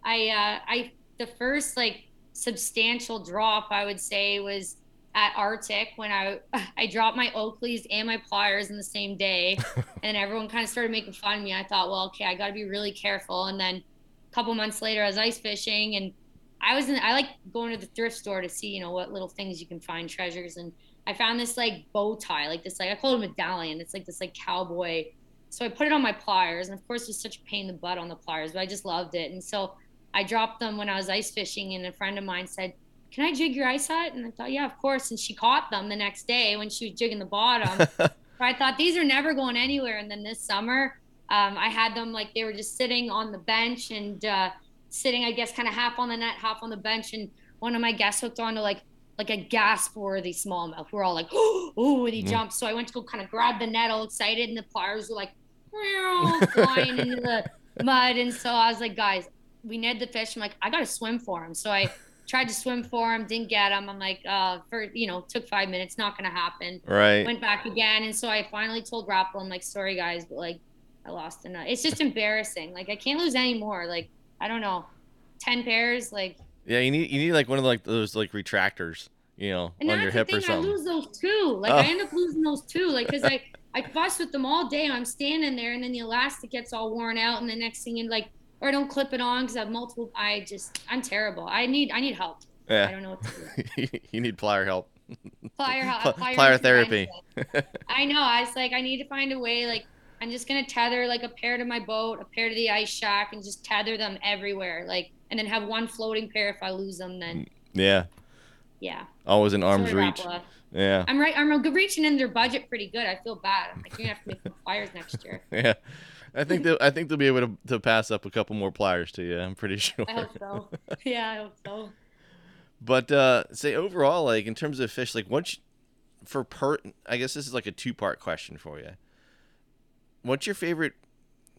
I, uh, I, the first like substantial drop, I would say was at Arctic when I I dropped my Oakleys and my pliers in the same day, and everyone kind of started making fun of me. I thought, well, okay, I got to be really careful. And then a couple months later, I was ice fishing, and I was in. I like going to the thrift store to see, you know, what little things you can find treasures. And I found this like bow tie, like this like I call it a medallion. It's like this like cowboy. So I put it on my pliers, and of course, it was such a pain in the butt on the pliers, but I just loved it. And so I dropped them when I was ice fishing, and a friend of mine said can I jig your ice hut? And I thought, yeah, of course. And she caught them the next day when she was jigging the bottom. I thought these are never going anywhere. And then this summer, um, I had them like they were just sitting on the bench and uh, sitting, I guess, kind of half on the net, half on the bench. And one of my guests hooked onto like like a gasp worthy smallmouth. We're all like, oh, when he Mm. jumped. So I went to go kind of grab the net all excited, and the pliers were like flying into the mud. And so I was like, guys, we need the fish. I'm like, I got to swim for him. So I tried to swim for him, didn't get him. I'm like, uh, for, you know, took five minutes, not to happen. Right. Went back again. And so I finally told Rapala, I'm like, sorry, guys, but like, I lost nut. It's just embarrassing. Like, I can't lose any more. Like, I don't know, 10 pairs, like, Yeah, you need you need like one of like those like retractors, you know, And on your hip thing, or I lose those too. Like Oh. I end up losing those too. Like because I I fuss with them all day. I'm standing there, and then the elastic gets all worn out, and the next thing you like, or I don't clip it on because I have multiple. I just I'm terrible. I need I need help. Yeah. I don't know what to do. you need plier help. Plier help. Plier plier therapy. I know. I was like, I need to find a way. Like I'm just gonna tether like a pair to my boat, a pair to the ice shack, and just tether them everywhere. Like and then have one floating pair if I lose them. Then mm, yeah. yeah. Always in arm's reach. Rapala. Yeah. I'm right. I'm reaching in their budget pretty good. I feel bad. I'm like, you're gonna have to make more flyers next year. Yeah. I think they'll I think they'll be able to, to pass up a couple more pliers to you. I'm pretty sure. I hope so. Yeah, I hope so. But uh say overall, like in terms of fish, like once for per I guess this is like a two part question for you. What's your favorite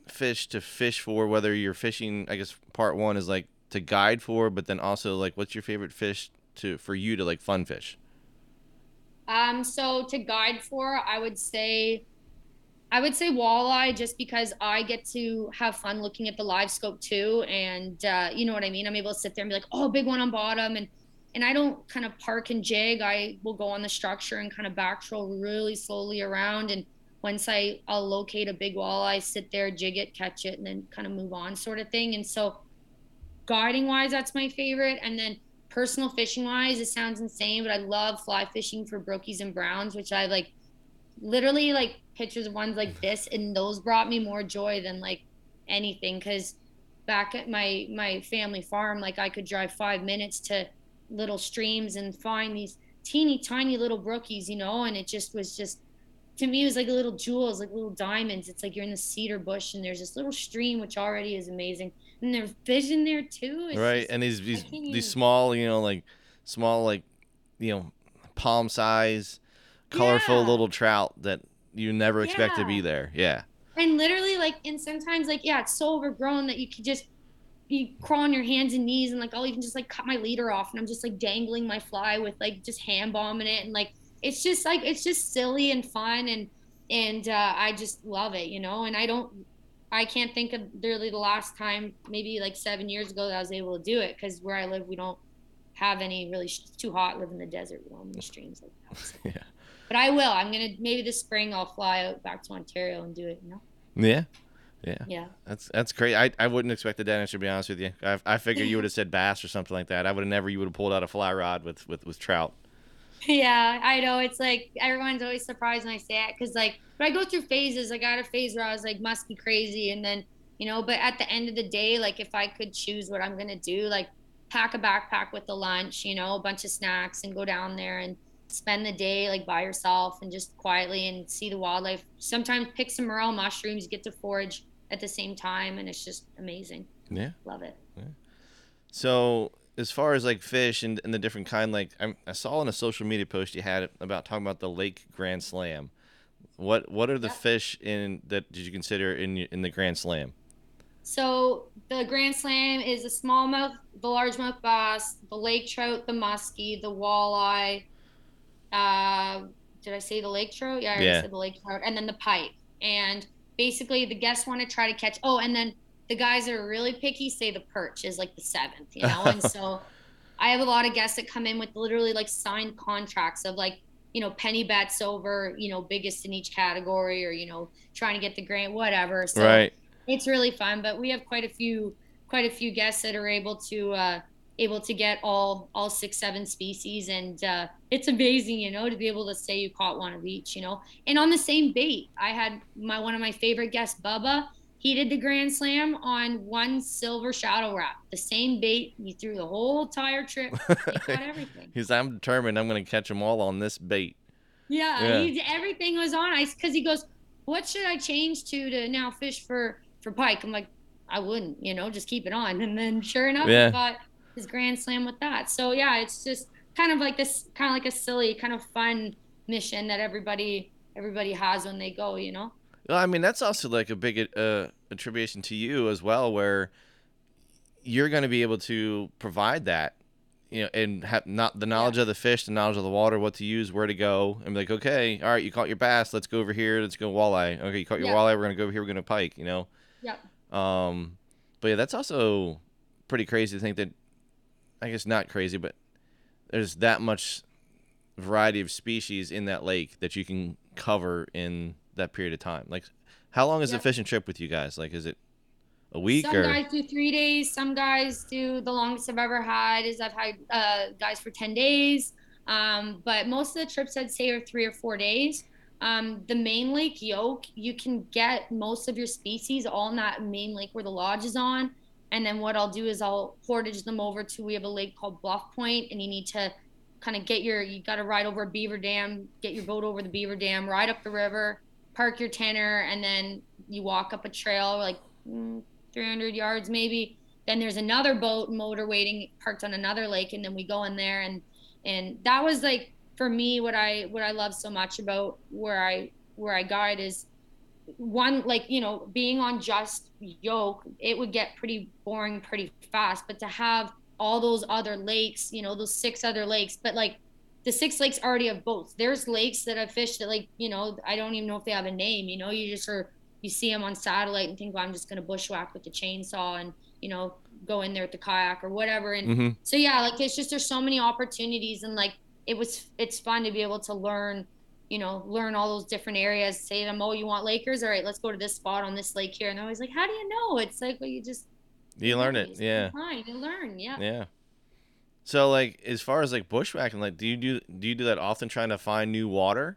fish to fish for, whether you're fishing I guess part one is like to guide for, but then also like what's your favorite fish to for you to like fun fish? Um, so to guide for, I would say, I would say walleye, just because I get to have fun looking at the live scope too, and uh, you know what I mean. I'm able to sit there and be like, oh, big one on bottom, and and I don't kind of park and jig. I will go on the structure and kind of back troll really slowly around, and once I I'll locate a big walleye, sit there, jig it, catch it, and then kind of move on, sort of thing. And so, guiding wise, that's my favorite, and then personal fishing wise, it sounds insane, but I love fly fishing for brookies and browns, which I like literally like pictures of ones like mm-hmm. this, and those brought me more joy than like anything. Cause back at my my family farm, like I could drive five minutes to little streams and find these teeny tiny little brookies, you know, and it just was just to me it was like little jewels, like little diamonds. It's like you're in the cedar bush and there's this little stream which already is amazing, and there's fish in there too. It's right, just- and these these, these small, you know, like small, like you know, palm size, colorful Yeah. little trout that you never expect to be there. Yeah, and literally like and sometimes like yeah it's so overgrown that you could just you crawl on your hands and knees and like I'll even just like cut my leader off and I'm just like dangling my fly with like just hand bombing it and like it's just like it's just silly and fun and and uh, I just love it you know and I don't I can't think of really the last time maybe like seven years ago that I was able to do it because where I live we don't have any really it's too hot live in the desert we don't have any streams like that so. yeah, but I will I'm gonna maybe this spring I'll fly out back to Ontario and do it you know yeah, yeah. yeah That's that's great. I, I wouldn't expect the answer to be honest with you. I, I figured you would have said bass or something like that. I would have never. You would have pulled out a fly rod with with with trout. Yeah, I know. It's like everyone's always surprised when I say it because, like, but I go through phases. I got a phase where I was like, must be crazy. And then, you know, but at the end of the day, like, if I could choose what I'm going to do, like, pack a backpack with the lunch, you know, a bunch of snacks and go down there and spend the day, like, by yourself and just quietly and see the wildlife. Sometimes pick some morel mushrooms, get to forage at the same time. And it's just amazing. Yeah. Love it. Yeah. So as far as like fish and, and the different kind, like I'm, I saw in a social media post you had about talking about the Lake Grand Slam. What what are the Yeah. fish in that did you consider in in the Grand Slam? So the Grand Slam is the smallmouth, the largemouth bass, the lake trout, the muskie, the walleye. Uh, did I say the lake trout? Yeah, I Yeah. said the lake trout, and then the pike. And basically, the guests want to try to catch. Oh, and then the guys that are really picky say the perch is like the seventh, you know. and so I have a lot of guests that come in with literally like signed contracts of like you know penny bets over you know biggest in each category or you know trying to get the grant whatever. So right. it's really fun but we have quite a few quite a few guests that are able to uh able to get all all six seven species and uh it's amazing you know to be able to say you caught one of each you know and on the same bait i had my one of my favorite guests bubba he did the grand slam on one silver shadow rap the same bait he threw the whole entire trip he caught everything He's I'm determined I'm going to catch them all on this bait. Yeah, Yeah. He, everything was on ice because he goes, "What should I change to to now fish for for pike?" I'm like, "I wouldn't, you know, just keep it on." And then sure enough, Yeah. got his grand slam with that. So yeah, it's just kind of like this, kind of like a silly, kind of fun mission that everybody everybody has when they go, you know. Well, I mean that's also like a big uh, attribution to you as well, where you're going to be able to provide that, you know, and have not the knowledge of the fish, the knowledge of the water, what to use, where to go, and be like, okay, all right, you caught your bass, let's go over here, let's go walleye. Okay, you caught your Yeah. walleye, we're gonna go over here, we're gonna pike, you know. Yep. Um, but yeah, that's also pretty crazy to think that. I guess not crazy, but there's that much variety of species in that lake that you can cover in that period of time. Like, how long is the Yep. fishing trip with you guys? Like, is it a week some or? guys do three days. Some guys do the longest I've ever had is I've had uh, guys for ten days. Um, but most of the trips I'd say are three or four days. Um, the main lake yoke, you can get most of your species all in that main lake where the lodge is on. And then what I'll do is I'll portage them over to we have a lake called Bluff Point, and you need to kind of get your you got to ride over a beaver dam, get your boat over the beaver dam, ride up the river, park your tenor, and then you walk up a trail like mm, 300 yards maybe. Then there's another boat motor waiting parked on another lake, and then we go in there and and that was like for me what I what I love so much about where I where I guide is one like you know being on just yoke it would get pretty boring pretty fast but to have all those other lakes you know those six other lakes but like the six lakes already have boats. There's lakes that i've fished that like you know i don't even know if they have a name you know you just are you see them on satellite and think well i'm just going to bushwhack with the chainsaw and you know go in there with the kayak or whatever and hmm so yeah like it's just there's so many opportunities and like it was it's fun to be able to learn you know learn all those different areas say to them oh you want lakers all right let's go to this spot on this lake here and they're always like how do you know it's like well you just You learn it, you yeah, time, you learn yeah yeah. So like, as far as like bushwhacking, like, do you do do you do that often, trying to find new water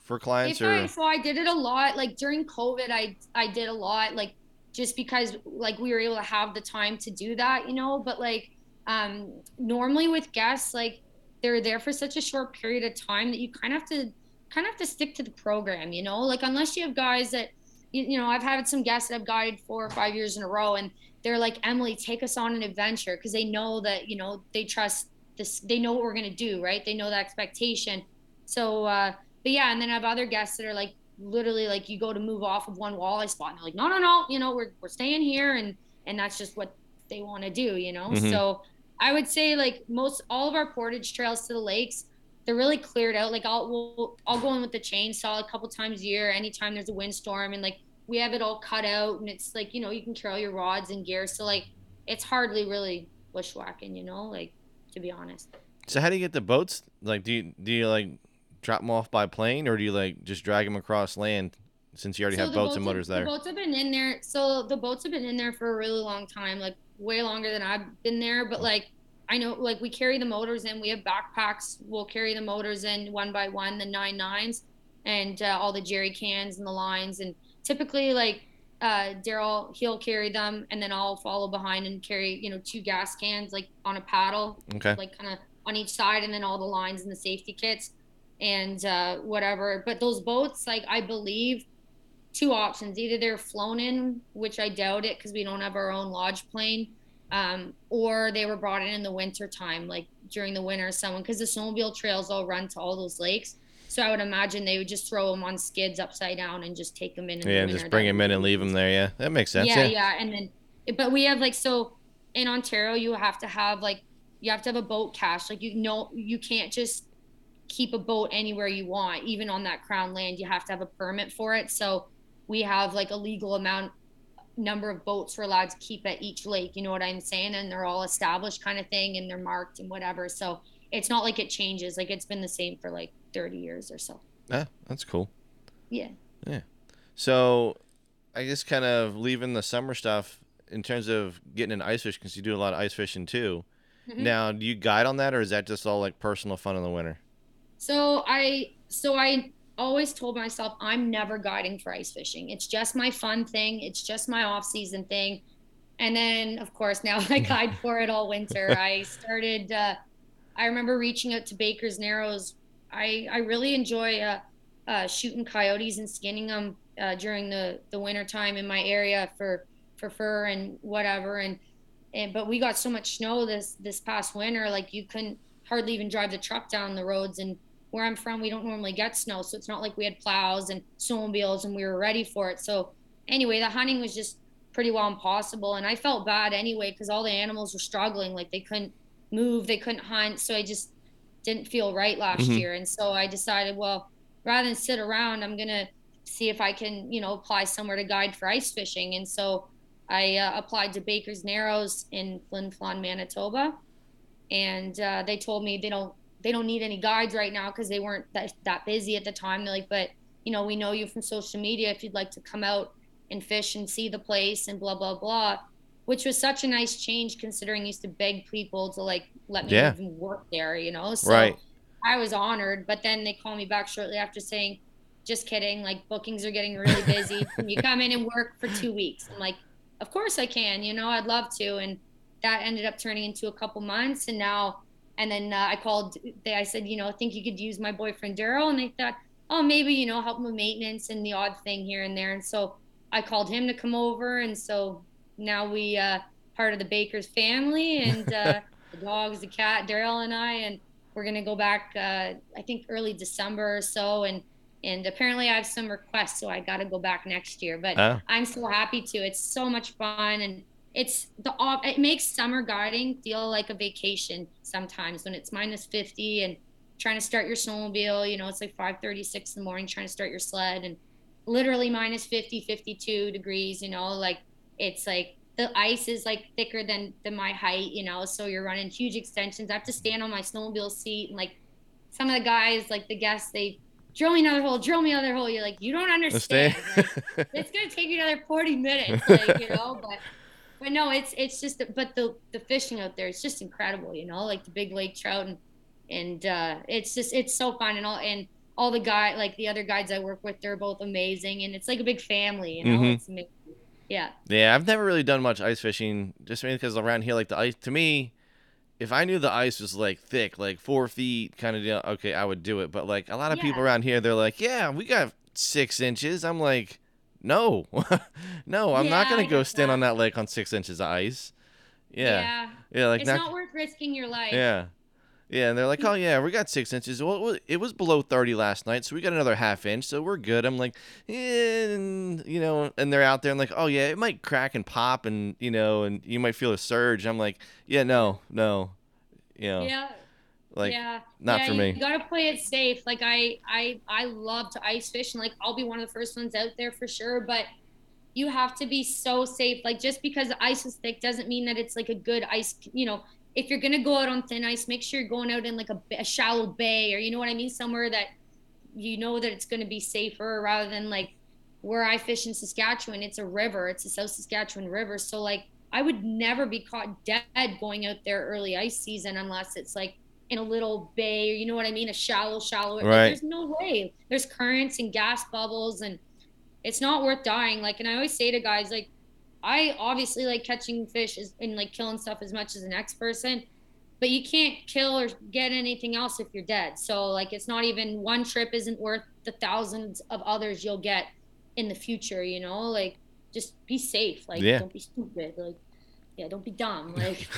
for clients, if or I, so I did it a lot. Like during COVID, I I did a lot. Like just because like we were able to have the time to do that, you know. But like um normally with guests, like they're there for such a short period of time that you kind of have to kind of have to stick to the program, you know, like unless you have guys that, you, you know, I've had some guests that I've guided four or five years in a row and they're like, Emily, take us on an adventure because they know that, you know, they trust this, they know what we're going to do, right? They know the expectation. So, uh, but yeah, and then I have other guests that are like, literally like you go to move off of one walleye spot and they're like, no, no, no, you know, we're, we're staying here. And, and that's just what they want to do, you know? Mm-hmm. So I would say like most, all of our portage trails to the lakes, they're really cleared out. Like I'll we'll, I'll go in with the chainsaw a couple times a year, anytime there's a windstorm, and like we have it all cut out, and it's like you know you can carry your rods and gear, so like it's hardly really bushwhacking, you know, like to be honest. So how do you get the boats? Like, do you do you like drop them off by plane, or do you like just drag them across land? Since you already so have boats, boats and motors have, there. The boats have been in there. So the boats have been in there for a really long time, like way longer than I've been there. But like I know like we carry the motors in. We have backpacks. We'll carry the motors in one by one, the nine nines, and uh, all the jerry cans and the lines. And typically, like uh, Daryl, he'll carry them, and then I'll follow behind and carry you know two gas cans like on a paddle, okay, like kind of on each side, and then all the lines and the safety kits and uh, whatever. But those boats, like I believe, two options: either they're flown in, which I doubt it because we don't have our own lodge plane um, or they were brought in in the winter time, like during the winter, someone because the snowmobile trails all run to all those lakes. So I would imagine they would just throw them on skids upside down and just take them in. in yeah, the just bring them in and leave them there. Yeah, that makes sense. Yeah, yeah, yeah, and then, but we have like so in Ontario, you have to have like you have to have a boat cache. Like you know, you can't just keep a boat anywhere you want, even on that crown land. You have to have a permit for it. So we have like a legal amount number of boats we're allowed to keep at each lake. You know what I'm saying? And they're all established kind of thing and they're marked and whatever. So it's not like it changes. Like it's been the same for like 30 years or so. Yeah, that's cool. Yeah. Yeah. So I guess kind of leaving the summer stuff in terms of getting an ice fish because you do a lot of ice fishing too. Mm-hmm. Now, do you guide on that or is that just all like personal fun in the winter? So I so I always told myself I'm never guiding for ice fishing. It's just my fun thing. It's just my off season thing. And then of course now I guide for it all winter. I started uh, I remember reaching out to Baker's Narrows. I I really enjoy uh, uh, shooting coyotes and skinning them uh, during the the winter time in my area for for fur and whatever and and but we got so much snow this this past winter like you couldn't hardly even drive the truck down the roads and where I'm from, we don't normally get snow, so it's not like we had plows and snowmobiles and we were ready for it. So anyway, the hunting was just pretty well impossible, and I felt bad anyway because all the animals were struggling, like they couldn't move, they couldn't hunt, so I just didn't feel right last mm-hmm. year, and so I decided, well, rather than sit around, I'm gonna see if I can, you know, apply somewhere to guide for ice fishing, and so I uh, applied to Baker's Narrows in Flin Flon, Manitoba, and uh, they told me they don't they don't need any guides right now because they weren't that, that busy at the time. They're like, but you know, we know you from social media if you'd like to come out and fish and see the place and blah blah blah, which was such a nice change considering I used to beg people to like let me yeah. even work there, you know. So right. I was honored, but then they called me back shortly after saying, "Just kidding, like bookings are getting really busy. can you come in and work for two weeks?" I'm like, "Of course I can. You know, I'd love to." And that ended up turning into a couple months, and now and then uh, I called. They, I said, you know, I think you could use my boyfriend Daryl, and they thought, oh, maybe you know, help with maintenance and the odd thing here and there. And so I called him to come over, and so now we uh, part of the Baker's family, and uh, the dogs, the cat, Daryl, and I, and we're gonna go back. Uh, I think early December or so, and and apparently I have some requests, so I got to go back next year. But oh. I'm so happy to. It's so much fun, and it's the uh, it makes summer guiding feel like a vacation sometimes when it's minus 50 and trying to start your snowmobile you know it's like 5:36 in the morning trying to start your sled and literally minus 50 52 degrees you know like it's like the ice is like thicker than than my height you know so you're running huge extensions. I have to stand on my snowmobile seat and like some of the guys like the guests they drill me another hole drill me another hole. You're like you don't understand. like, it's gonna take you another 40 minutes like you know but but no, it's it's just but the the fishing out there, it's just incredible, you know, like the big lake trout and and uh, it's just it's so fun and all and all the guy like the other guides I work with, they're both amazing and it's like a big family, you know. Mm-hmm. It's amazing. Yeah. Yeah, I've never really done much ice fishing, just because around here, like the ice to me, if I knew the ice was like thick, like four feet kind of deal, okay, I would do it. But like a lot of people around here, they're like, yeah, we got six inches. I'm like, no, no, I'm not gonna I go stand that. on that lake on six inches of ice. Yeah, yeah, yeah like it's not, not worth risking your life. yeah. Yeah, and they're like, "Oh yeah, we got six inches. Well, it was- below thirty last night, so we got another half inch, so we're good." I'm like, eh, and, you know, and they're out there and like, "Oh yeah, it might crack and pop, and you know, and you might feel a surge." I'm like, "Yeah, no, no, you know, Yeah. Like yeah. not yeah, for me." You gotta play it safe. Like I, I, I love to ice fish, and like I'll be one of the first ones out there for sure. But you have to be so safe. Like just because the ice is thick doesn't mean that it's like a good ice. You know, if you're gonna go out on thin ice, make sure you're going out in like a, a shallow bay, or you know what I mean, somewhere that you know that it's gonna be safer, rather than like where I fish in Saskatchewan. It's a river. It's a South Saskatchewan river. So like I would never be caught dead going out there early ice season unless it's like in a little bay or you know what I mean, a shallow, shallow. like, there's no way. There's currents and gas bubbles and it's not worth dying. Like, and I always say to guys, like, I obviously like catching fish is, and like killing stuff as much as the next person, but you can't kill or get anything else if you're dead. So like, it's not even one trip isn't worth the thousands of others you'll get in the future. You know, like just be safe. Like, Yeah. don't be stupid. Like, yeah, don't be dumb. Like.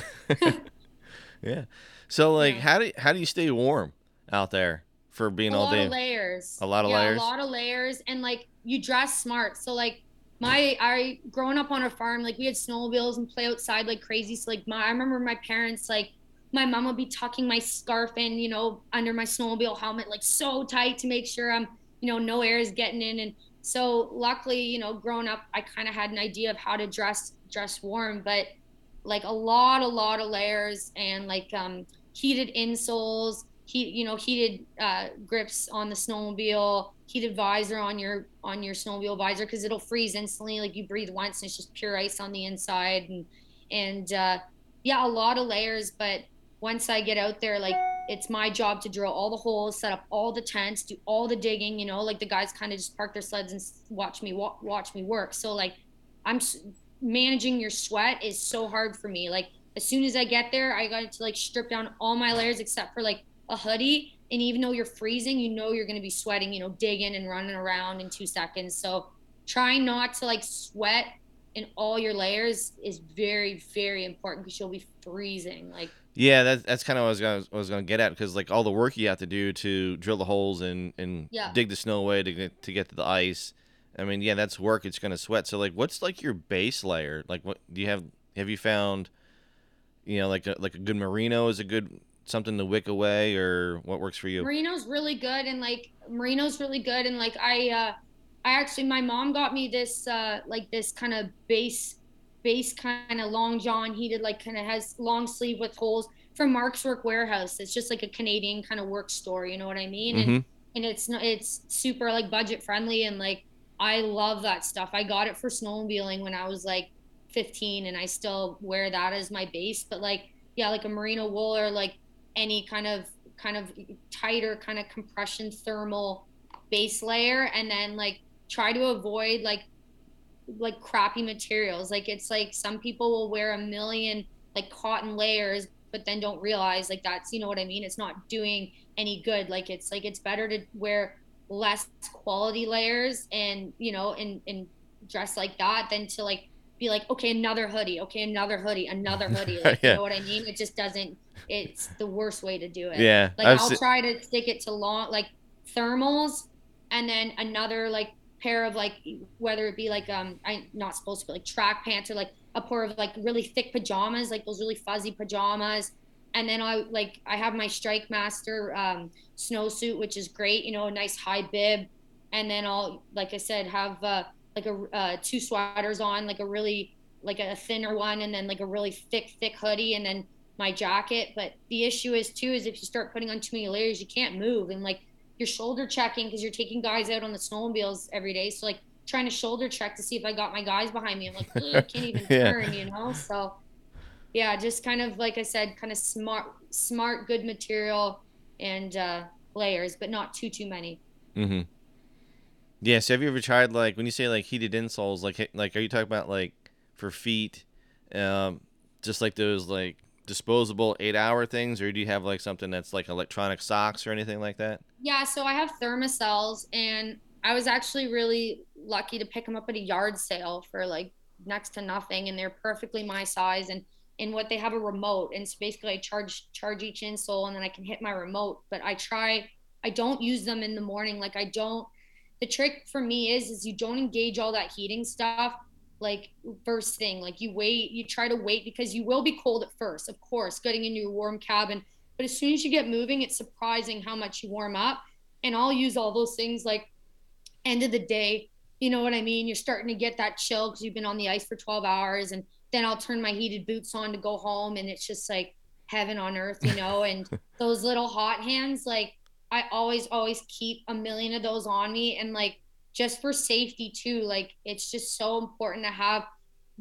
yeah. So like, Yeah. how do how do you stay warm out there for being a all lot day? of layers. A lot of yeah, layers? A lot of layers, and like you dress smart. So like my I growing up on a farm, like we had snowmobiles and play outside like crazy. So like my I remember my parents like my mom would be tucking my scarf in, you know, under my snowmobile helmet like so tight to make sure I'm, you know, no air is getting in. And so luckily, you know, growing up, I kind of had an idea of how to dress dress warm, but like a lot, a lot of layers and like um heated insoles, heat, you know, heated uh, grips on the snowmobile, heated visor on your on your snowmobile visor because it'll freeze instantly. Like you breathe once and it's just pure ice on the inside, and and uh, yeah, a lot of layers. But once I get out there, like it's my job to drill all the holes, set up all the tents, do all the digging. You know, like the guys kind of just park their sleds and watch me wa- watch me work. So like I'm managing your sweat is so hard for me. Like as soon as I get there, I got to like strip down all my layers except for like a hoodie. And even though you're freezing, you know you're going to be sweating, you know, digging and running around in two seconds. So trying not to like sweat in all your layers is very, very important because you'll be freezing. Like, Yeah, that's that's kind of what I was gonna I was gonna get at because like all the work you have to do to drill the holes and and Yeah. dig the snow away to get to get to the ice. I mean, yeah, that's work. It's gonna sweat. So like, what's like your base layer? Like, what do you have? Have you found? You know, like a, like a good merino is a good something to wick away, or what works for you? Merino's really good and like Merino's really good and like I uh I actually my mom got me this uh like this kind of base base kind of long john heated like kind of has long sleeve with holes from Mark's Work Wearhouse. It's just like a Canadian kind of work store, you know what I mean? And Mhm. and it's it's super like budget friendly and like I love that stuff. I got it for snowmobiling when I was like 15 and I still wear that as my base, but like yeah, like a merino wool or like any kind of kind of tighter kind of compression thermal base layer and then like try to avoid like like crappy materials. Like it's like some people will wear a million like cotton layers but then don't realize like that's you know what i mean? It's not doing any good. Like it's like it's better to wear less quality layers and you know and and dress like that than to like be like okay another hoodie okay another hoodie another hoodie like Yeah. you know what i mean it just doesn't it's the worst way to do it Yeah, like I've I'll se- try to stick it to long like thermals and then another like pair of like whether it be like um I'm not supposed to be like track pants or like a pair of like really thick pajamas, like those really fuzzy pajamas. And then I like I have my Strike Master um snowsuit, which is great, you know, a nice high bib. And then I'll like I said, have uh like a uh two sweaters on, like a really like a thinner one and then like a really thick, thick hoodie and then my jacket. But the issue is too is if you start putting on too many layers, you can't move and like you're shoulder checking because you're taking guys out on the snowmobiles every day. So like trying to shoulder check to see if I got my guys behind me. I'm like, I can't even Yeah. turn, you know. So yeah, just kind of like I said, kind of smart, smart, good material and uh, layers, but not too too many. Mm-hmm. Yeah. So have you ever tried like when you say like heated insoles, like like are you talking about like for feet, um, just like those like disposable eight hour things, or do you have like something that's like electronic socks or anything like that? Yeah, so I have Thermacells, and I was actually really lucky to pick them up at a yard sale for like next to nothing, and they're perfectly my size. And in what they have a remote, and so basically I charge charge each insole, and then I can hit my remote. But I try, I don't use them in the morning. Like I don't. The trick for me is is you don't engage all that heating stuff like first thing like you wait you try to wait because you will be cold at first of course getting into your warm cabin but as soon as you get moving it's surprising how much you warm up and i'll use all those things like end of the day you know what i mean? You're starting to get that chill because you've been on the ice for 12 hours and then i'll turn my heated boots on to go home and it's just like heaven on earth you know? And those little hot hands like i always always keep a million of those on me and like just for safety too. Like it's just so important to have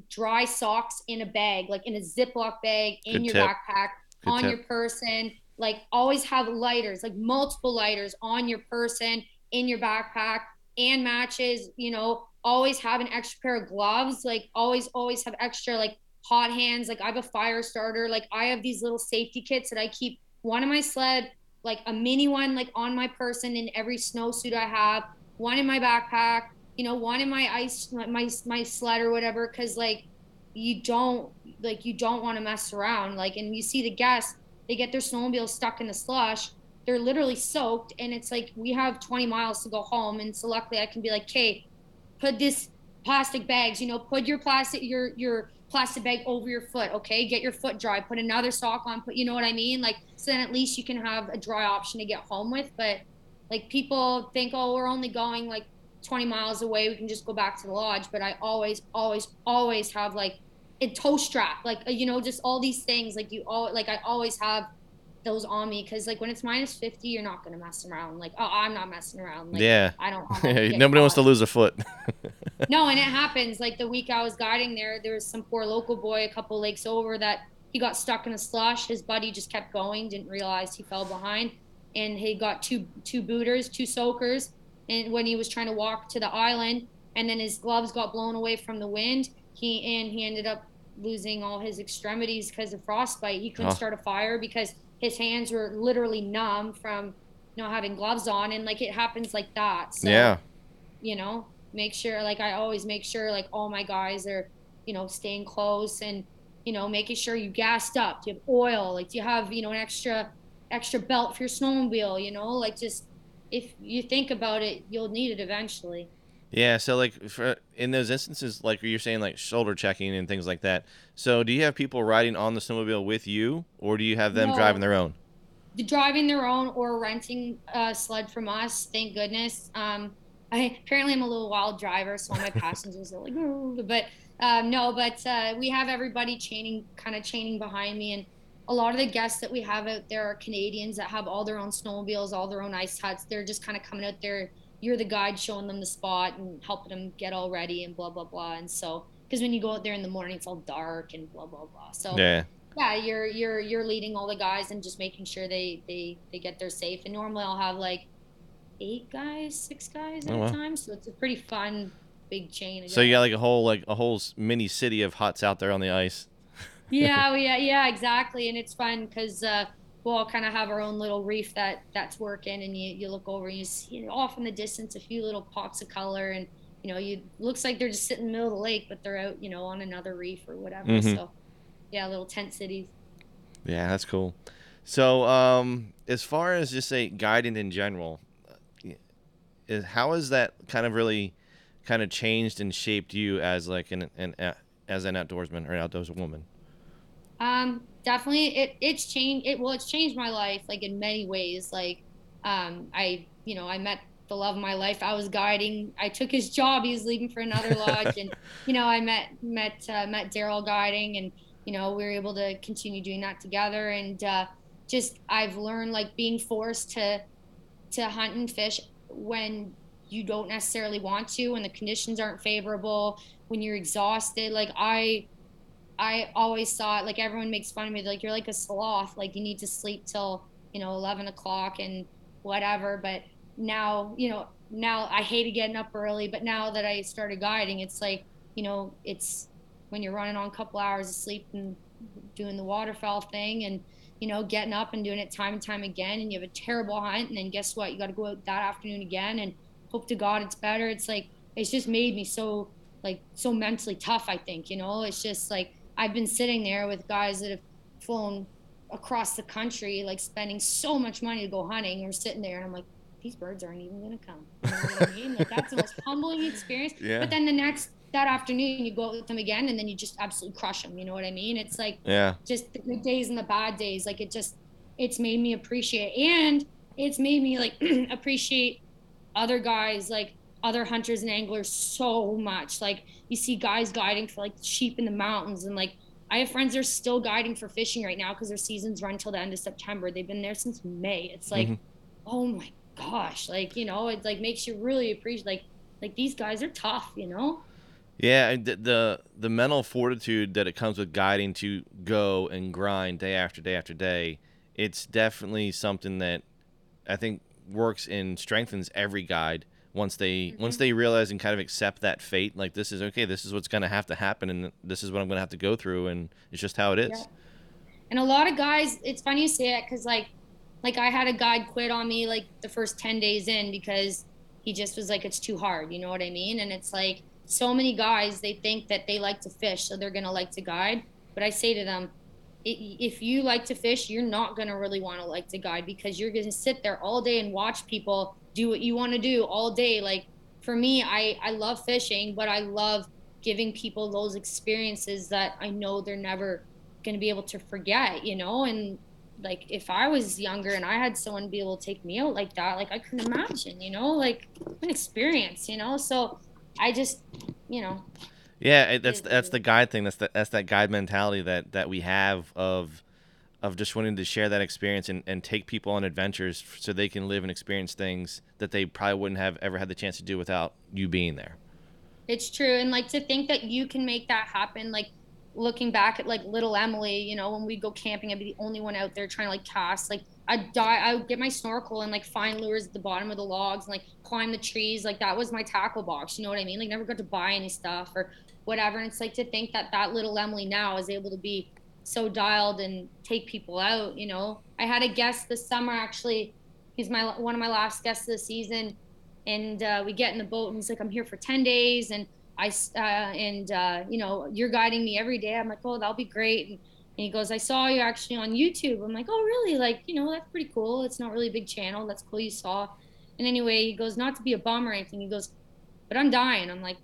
dry socks in a bag, like in a Ziploc bag, in Good your tip. backpack, Good on tip. your person. Like always have lighters, like multiple lighters on your person, in your backpack, and matches. You know, always have an extra pair of gloves. Like always, always have extra like hot hands. Like I have a fire starter. Like I have these little safety kits that I keep one in my sled, like a mini one, like on my person in every snowsuit I have one in my backpack, you know, one in my ice, my my sled or whatever, because like you don't like you don't want to mess around. Like, and you see the guests, they get their snowmobile stuck in the slush. They're literally soaked, and it's like we have 20 miles to go home, and so luckily I can be like, okay, put this plastic bags, you know, put your plastic your your plastic bag over your foot, okay? Get your foot dry, put another sock on, put you know what I mean? Like so then at least you can have a dry option to get home with. But like people think, oh, we're only going like 20 miles away. We can just go back to the lodge. But I always, always, always have like a toe strap, like uh, you know, just all these things. Like you all, like I always have those on me because like when it's minus 50 you're not gonna mess around like oh i'm not messing around like, yeah i don't nobody wants to lose a foot no and it happens like the week i was guiding there there was some poor local boy a couple lakes over that he got stuck in a slush his buddy just kept going didn't realize he fell behind and he got two two booters, two soakers, and when he was trying to walk to the island, and then his gloves got blown away from the wind. He and he ended up losing all his extremities because of frostbite. He couldn't oh. start a fire because his hands were literally numb from know having gloves on, and like it happens like that. So, yeah, you know, make sure like I always make sure like all my guys are you know staying close and you know making sure you gassed up. Do you have oil? Like do you have you know an extra extra belt for your snowmobile, you know, like just if you think about it, you'll need it eventually. Yeah, so like for, in those instances, like you're saying, like shoulder checking and things like that. So do you have people riding on the snowmobile with you, or do you have them no, driving their own? Driving their own or renting a sled from us. Thank goodness. Um, I apparently I'm a little wild driver, so all my passengers are like, but um, no, but uh, we have everybody chaining, kind of chaining behind me, and a lot of the guests that we have out there are Canadians that have all their own snowmobiles, all their own ice huts. They're just kind of coming out there. You're the guide showing them the spot and helping them get all ready and blah, blah, blah. And so, because when you go out there in the morning, it's all dark and blah, blah, blah. So, yeah. Yeah, you're you're you're leading all the guys and just making sure they they they get there safe. And normally I'll have like eight guys, six guys at oh, wow. a time, so it's a pretty fun big chain. So you got like a whole like a whole mini city of huts out there on the ice yeah, yeah, yeah, exactly. And it's fun because uh, we'll all kind of have our own little reef that that's working, and you, you look over and you see you know, off in the distance a few little pops of color, and you know, you looks like they're just sitting in the middle of the lake, but they're out, you know, on another reef or whatever. Mm-hmm. So, yeah, little tent cities. Yeah, that's cool. So, um, as far as just say guiding in general, is how has that kind of really kind of changed and shaped you as like an, an as an outdoorsman or outdoors woman? Um, definitely it it's changed it well it's changed my life like in many ways. Like um I you know, I met the love of my life. I was guiding. I took his job. He was leaving for another lodge, and you know, I met met uh, met Daryl guiding, and you know, we were able to continue doing that together. And uh, just I've learned like being forced to to hunt and fish when you don't necessarily want to, when the conditions aren't favorable, when you're exhausted. Like I I always thought like everyone makes fun of me like you're like a sloth like you need to sleep till you know 11 o'clock and whatever but now you know now I hated getting up early but now that I started guiding it's like you know it's when you're running on a couple hours of sleep and doing the waterfowl thing and you know getting up and doing it time and time again and you have a terrible hunt and then guess what? You got to go out that afternoon again and hope to god it's better. It's like it's just made me so like so mentally tough i think you know? It's just like i've been sitting there with guys that have flown across the country like spending so much money to go hunting. And we're sitting there and i'm like these birds aren't even gonna come. You know what i mean? Like that's the most humbling experience. Yeah. but then the next that afternoon you go out with them again and then you just absolutely crush them you know what i mean? It's like Yeah. just the good days and the bad days like it just it's made me appreciate and it's made me like appreciate other guys like other hunters and anglers so much. Like you see guys guiding for like sheep in the mountains and like i have friends that are still guiding for fishing right now because their seasons run till the end of september. They've been there since may. It's like Mhm. oh my gosh like you know it like makes you really appreciate like like these guys are tough you know Yeah, the, the the mental fortitude that it comes with guiding to go and grind day after day after day, it's definitely something that I think works and strengthens every guide once they once Mhm. they realize and kind of accept that fate. Like this is okay, this is what's going to have to happen, and this is what I'm going to have to go through, and it's just how it is. Yeah. And a lot of guys, it's funny you say it because like, like I had a guide quit on me like the first ten days in because he just was like, it's too hard. You know what I mean? And it's like so many guys they think that they like to fish, so they're gonna like to guide. But I say to them, if you like to fish, you're not gonna really want to like to guide because you're gonna sit there all day and watch people do what you want to do all day. Like for me, I I love fishing, but I love giving people those experiences that I know they're never going to be able to forget, you know? And like if I was younger and I had someone be able to take me out like that, like I couldn't imagine, you know, like an experience, you know? So I just, you know, Yeah, that's that's the guide thing. That's the, that's that guide mentality that that we have of of just wanting to share that experience and, and take people on adventures so they can live and experience things that they probably wouldn't have ever had the chance to do without you being there. it's true. And like to think that you can make that happen, like looking back at like little Emily, you know, when we go camping, I'd be the only one out there trying to like cast. Like I'd die, I would get my snorkel and like find lures at the bottom of the logs and like climb the trees. Like that was my tackle box. You know what I mean? Like never got to buy any stuff or whatever. And it's like to think that that little Emily now is able to be so dialed and take people out. You know, I had a guest this summer actually. He's my one of my last guests of the season, and uh, we get in the boat and he's like, "I'm here for ten days," and I uh, and uh, you know you're guiding me every day. I'm like, "Oh, that'll be great." And, he goes, "I saw you actually on YouTube." I'm like, "Oh, really? Like, you know, that's pretty cool. It's not really a big channel. That's cool you saw." And anyway, he goes, "Not to be a bum or anything." He goes, "But I'm dying." I'm like,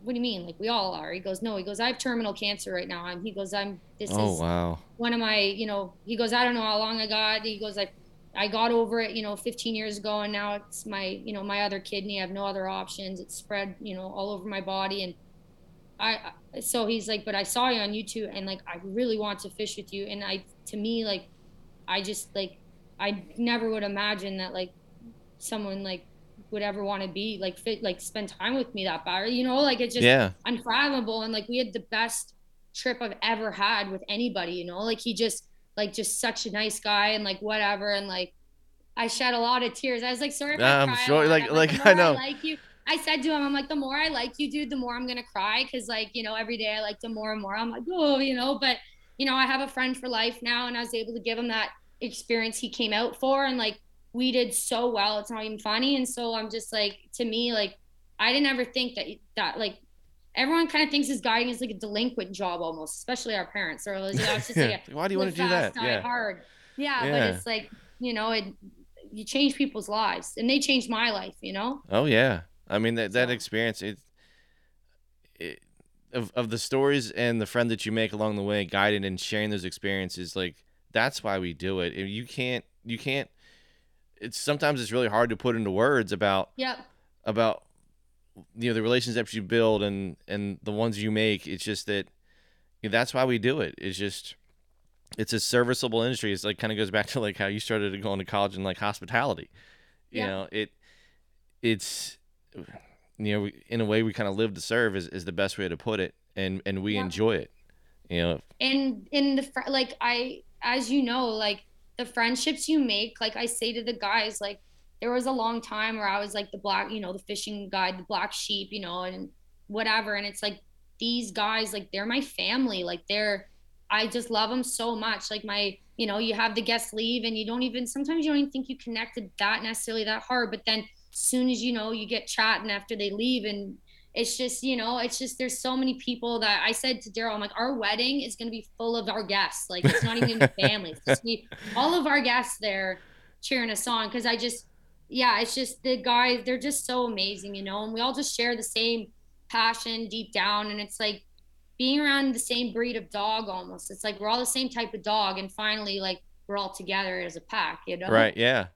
"What do you mean? Like we all are?" He goes, "No." He goes, "I have terminal cancer right now." And he goes, "I'm this Oh is wow. one of my, you know, he goes, I don't know how long I got. He goes, like, I got over it, you know, 15 years ago, and now it's my, you know, my other kidney. I have no other options. It's spread, you know, all over my body, and I. So he's like, but I saw you on YouTube, and like, I really want to fish with you. And I, to me, like, I just like, I never would imagine that like, someone like would ever want to be like fit, like spend time with me that bad. You know, like it's just Yeah. unfathomable and like we had the best trip I've ever had with anybody, you know? Like he just like just such a nice guy and like whatever and like I shed a lot of tears. I was like, sorry if I I'm sure, like- like, I know. like you. I said to him, I'm like, the more I like you, dude, the more I'm gonna cry because like you know every day I liked him more and more. I'm like, oh, you know, but you know I have a friend for life now, and I was able to give him that experience he came out for, and like we did so well. It's not even funny, and so I'm just like, to me, like I didn't ever think that that like everyone kind of thinks his guiding is like a delinquent job almost, especially our parents. Or like, oh, just like a Why do you want to do that? Yeah. hard. Yeah, Yeah. but it's like you know, it you change people's lives, and they changed my life. You know. Oh yeah. I mean that that experience it, it of of the stories and the friend that you make along the way, guiding and sharing those experiences, like that's why we do it. And You can't you can't it's sometimes it's really hard to put into words about Yep. about you know the relationships you build and and the ones you make. It's just that you know, that's why we do it. It's just it's a serviceable industry. It's like kind of goes back to like how you started going to college and like hospitality. You Yeah. know, it it's you know, we- in a way we kind of live to serve is, is the best way to put it and and we Yeah. enjoy it. You know, and in the fr- like i as you know like the friendships you make like i say to the guys like there was a long time where i was like the black you know the fishing guide the black sheep you know and whatever and it's like these guys like they're my family like they're I just love them so much. Like my, you know, you have the guests leave and you don't even sometimes you don't even think you connected that necessarily that hard. But then soon as you know you get chatting after they leave and it's just, you know, it's just there's so many people that I said to Daryl, I'm like, our wedding is gonna be full of our guests. Like it's not even family. It's just me, all of our guests there cheering us on because I just yeah, it's just the guys, they're just so amazing, you know, and we all just share the same passion deep down. And it's like being around the same breed of dog almost. It's like we're all the same type of dog, and finally, like we're all together as a pack, you know? Right. Yeah.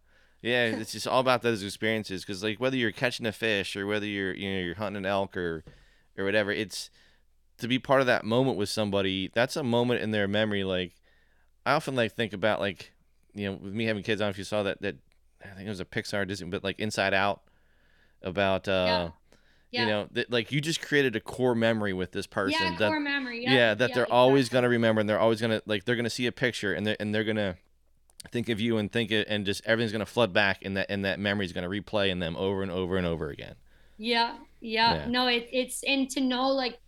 Yeah. It's just all about those experiences because, like, whether you're catching a fish or whether you're you know you're hunting an elk or or whatever, it's to be part of that moment with somebody. That's a moment in their memory. Like, I often like think about like you know with me having kids. I don't know if you saw that that I think it was a Pixar Disney, but like Inside Out about uh. Yeah. Yeah. You know, that like you just created a core memory with this person. yeah, that, core memory. yeah, Yeah, that they're always gonna remember, and they're always gonna like they're gonna see a picture, and they and they're gonna think of you and think it, and just everything's gonna flood back, and that and that memory's gonna replay in them over and over and over again. Yeah, yeah. Yeah. No, it, it's and to know like,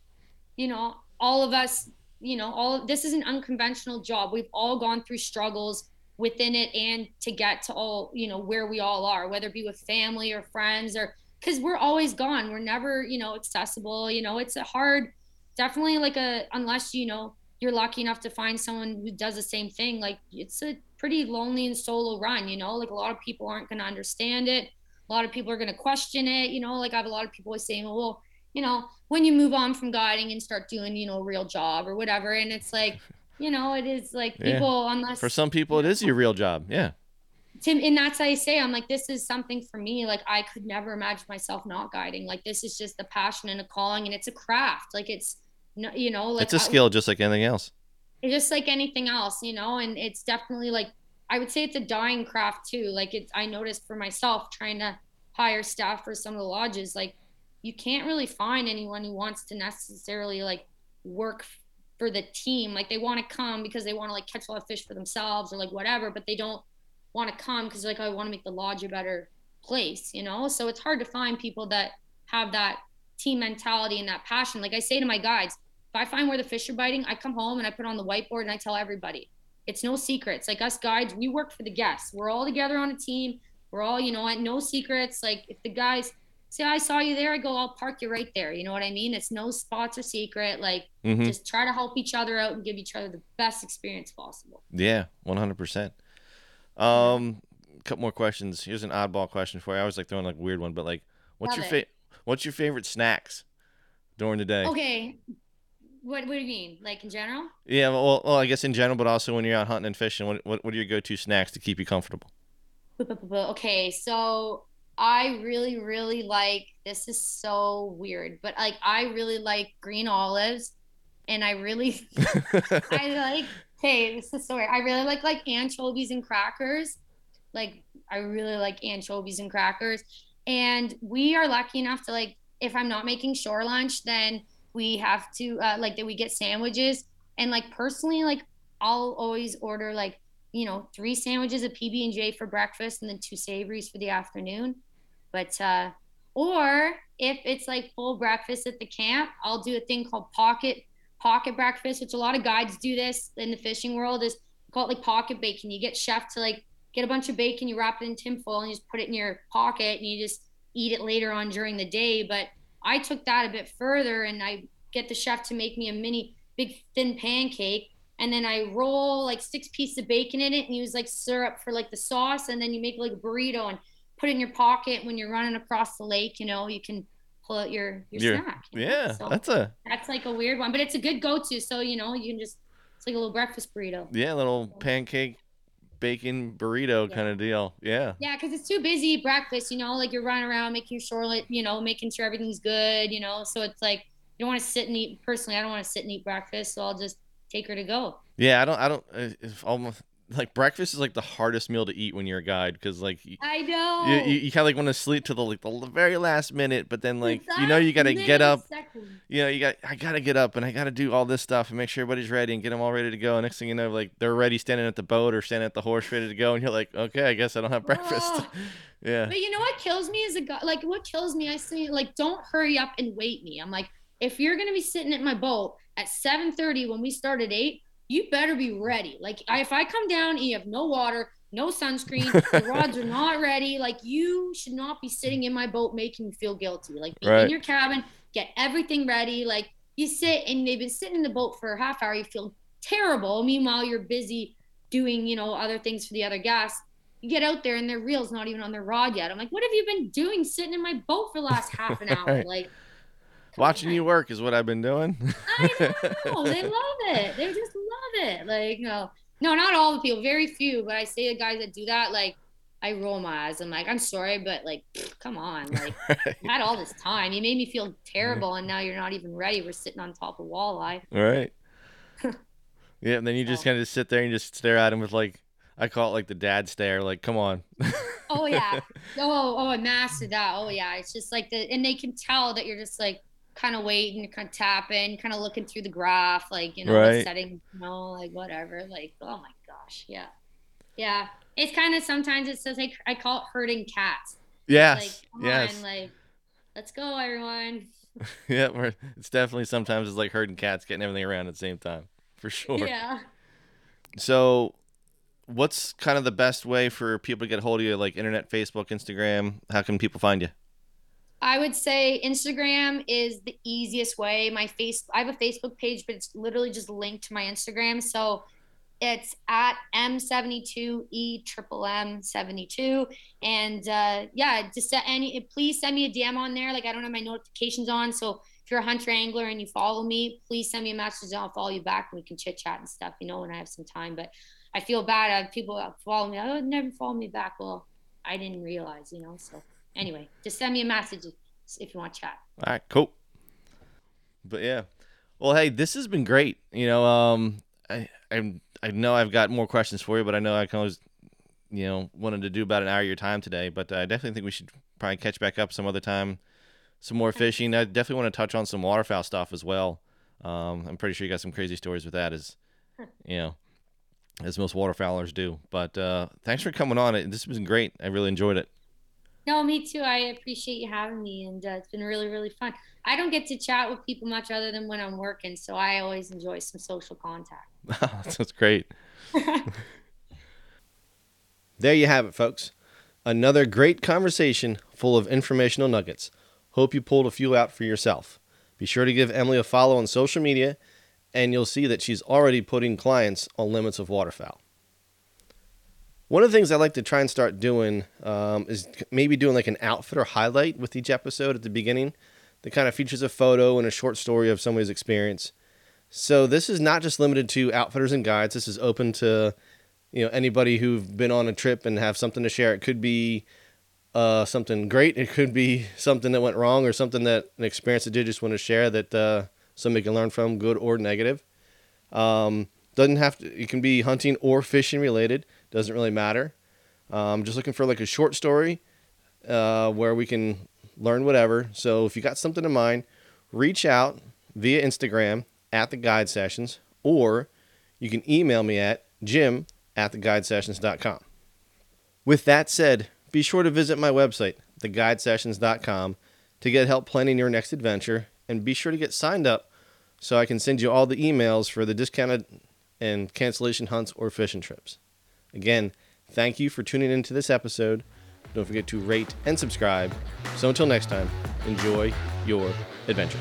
you know, all of us, you know, all this is an unconventional job. We've all gone through struggles within it and to get to all, you know, where we all are, whether it be with family or friends or because we're always gone. We're never, you know, accessible. You know, it's a hard, definitely like a unless you know you're lucky enough to find someone who does the same thing. Like it's a pretty lonely and solo run. You know, like a lot of people aren't going to understand it. A lot of people are going to question it. You know, like I have a lot of people always saying, well, you know, when you move on from guiding and start doing, you know, a real job or whatever. And it's like, you know, it is like Yeah. people, unless For some people, it is your real job. Yeah. Jim, and that's how I say, I'm like, this is something for me. Like, I could never imagine myself not guiding. Like, this is just a passion and a calling, and it's a craft. Like, it's, you know, like it's a skill just like anything else. It's just like anything else, you know, and it's definitely like I would say it's a dying craft too. Like it's I noticed for myself trying to hire staff for some of the lodges, like you can't really find anyone who wants to necessarily like work for the team. Like they want to come because they want to like catch a lot of fish for themselves or like whatever, but they don't want to come because like oh, I want to make the lodge a better place, you know? So it's hard to find people that have that team mentality and that passion. Like I say to my guides, I find where the fish are biting, I come home and I put on the whiteboard and I tell everybody. It's no secrets. Like us guides, we work for the guests. We're all together on a team. We're all, you know, no secrets. Like if the guys say I saw you there, I go, I'll park you right there. You know what I mean? It's no spots or secret. Like hmm just try to help each other out and give each other the best experience possible. Yeah, one hundred percent. Um, a couple more questions. Here's an oddball question for you. I was like throwing like a weird one, but like, what's Love your fa- What's your favorite snacks during the day? Okay. What, what do you mean? Like in general? Yeah, well, well, I guess in general, but also when you're out hunting and fishing, what what, what are your go-to snacks to keep you comfortable? Okay, so I really, really like this is so weird, but like I really like green olives and I really I like hey, this is so weird. I really like like anchovies and crackers. Like I really like anchovies and crackers. And we are lucky enough to like if I'm not making shore lunch, then we have to uh, like that we get sandwiches. And like personally, like I'll always order like you know three sandwiches of PB and J for breakfast, and then two savories for the afternoon. But uh, or if it's like full breakfast at the camp, I'll do a thing called pocket pocket breakfast, which a lot of guides do this in the fishing world. Is call it like pocket bacon. You get chef to like get a bunch of bacon, you wrap it in tinfoil, and you just put it in your pocket, and you just eat it later on during the day. But I took that a bit further, and I get the chef to make me a mini big thin pancake. And then I roll like six pieces of bacon in it and use like syrup for like the sauce. And then you make like a burrito and put it in your pocket when you're running across the lake. You know, you can pull out your your Your- snack. Yeah, So that's a that's like a weird one, but it's a good go-to. So you know, you can just it's like a little breakfast burrito. yeah little pancake bacon burrito Yeah. kind of deal. Yeah. Yeah, because it's too busy breakfast. You know, like you're running around making sure, you know, making sure everything's good. You know, so it's like you don't want to sit and eat. Personally, I don't want to sit and eat breakfast, so I'll just take her to go. Yeah, I don't I don't It's almost like breakfast is like the hardest meal to eat when you're a guide because like you, I know. you, you, you kind of like want to sleep to the like the very last minute, but then like you know you got to get up you know, you got I gotta get up and I gotta do all this stuff and make sure everybody's ready and get them all ready to go. And next thing you know, like they're ready standing at the boat or standing at the horse ready to go, and you're like, okay, I guess I don't have breakfast. Oh. yeah, But you know what kills me is a guy. Like what kills me, I say, like don't hurry up and wait me. I'm like, if you're gonna be sitting at my boat at 7:30 when we start at eight, you better be ready. Like I, if I come down and you have no water, no sunscreen, the rods are not ready, like you should not be sitting in my boat making me feel guilty. Like be Right. in your cabin, get everything ready. Like you sit and they've been sitting in the boat for a half hour, you feel terrible. Meanwhile, you're busy doing, you know, other things for the other guests. You get out there and their reel's not even on their rod yet. I'm like, what have you been doing sitting in my boat for the last half an hour? Right. Like Watching you work is what I've been doing. I know. They love it. They just it. Like, no, no, not all the people, very few, but I say the guys that do that, like, I roll my eyes. I'm like, I'm sorry, but like, pfft, come on. Like, had all this time. You made me feel terrible, and now you're not even ready. We're sitting on top of walleye. All right. yeah, and then you just kind of sit there and just stare at him with like, I call it like the dad stare. Like, come on. Oh, yeah. Oh, oh, I mastered that. Oh, yeah. It's just like the, and they can tell that you're just like, kind of waiting, you're kind of tapping, kind of looking through the graph, like, you know, the Right. setting, you know, like whatever. Like, oh my gosh. Yeah. Yeah. It's kind of sometimes it says like I call it herding cats. yes. Like, come yes. on, like, let's go, everyone. yeah. We're, it's definitely sometimes it's like herding cats, getting everything around at the same time, for sure. Yeah. So, what's kind of the best way for people to get a hold of you? Like internet, Facebook, Instagram. How can people find you? I would say Instagram is the easiest way. My face, I have a Facebook page, but it's literally just linked to my Instagram. So it's at M72E triple M 72. And uh, yeah, just any, please send me a DM on there. Like I don't have my notifications on. So if you're a hunter angler and you follow me, please send me a message and I'll follow you back and we can chit chat and stuff, you know, when I have some time. But I feel bad. I have people follow me. Oh, never follow me back. Well, I didn't realize, you know, so anyway, just send me a message if, if you want to chat. All right, cool. But yeah, well, hey, this has been great. You know, um, I I I know I've got more questions for you, but I know I can always, you know, wanted to do about an hour of your time today. But I definitely think we should probably catch back up some other time, some more fishing. I definitely want to touch on some waterfowl stuff as well. Um, I'm pretty sure you got some crazy stories with that, as you know, as most waterfowlers do. But uh, thanks for coming on. It this has been great. I really enjoyed it. No, me too. I appreciate you having me, and uh, it's been really, really fun. I don't get to chat with people much other than when I'm working, so I always enjoy some social contact. That's great. There you have it, folks. Another great conversation full of informational nuggets. Hope you pulled a few out for yourself. Be sure to give Emily a follow on social media, and you'll see that she's already putting clients on limits of waterfowl. One of the things I like to try and start doing um, is maybe doing like an outfitter highlight with each episode at the beginning that kind of features a photo and a short story of somebody's experience. So this is not just limited to outfitters and guides. This is open to you know anybody who've been on a trip and have something to share. It could be uh, something great. It could be something that went wrong or something that an experience that they just want to share that uh, somebody can learn from, good or negative. Um, doesn't have to. It can be hunting or fishing related. Doesn't really matter. Um, just looking for like a short story uh, where we can learn whatever. So if you got something in mind, reach out via Instagram at the guide sessions, or you can email me at jim at theguidesessions.com. With that said, be sure to visit my website, theguidesessions.com, to get help planning your next adventure, and be sure to get signed up so I can send you all the emails for the discounted and cancellation hunts or fishing trips. Again, thank you for tuning into this episode. Don't forget to rate and subscribe. So until next time, enjoy your adventure.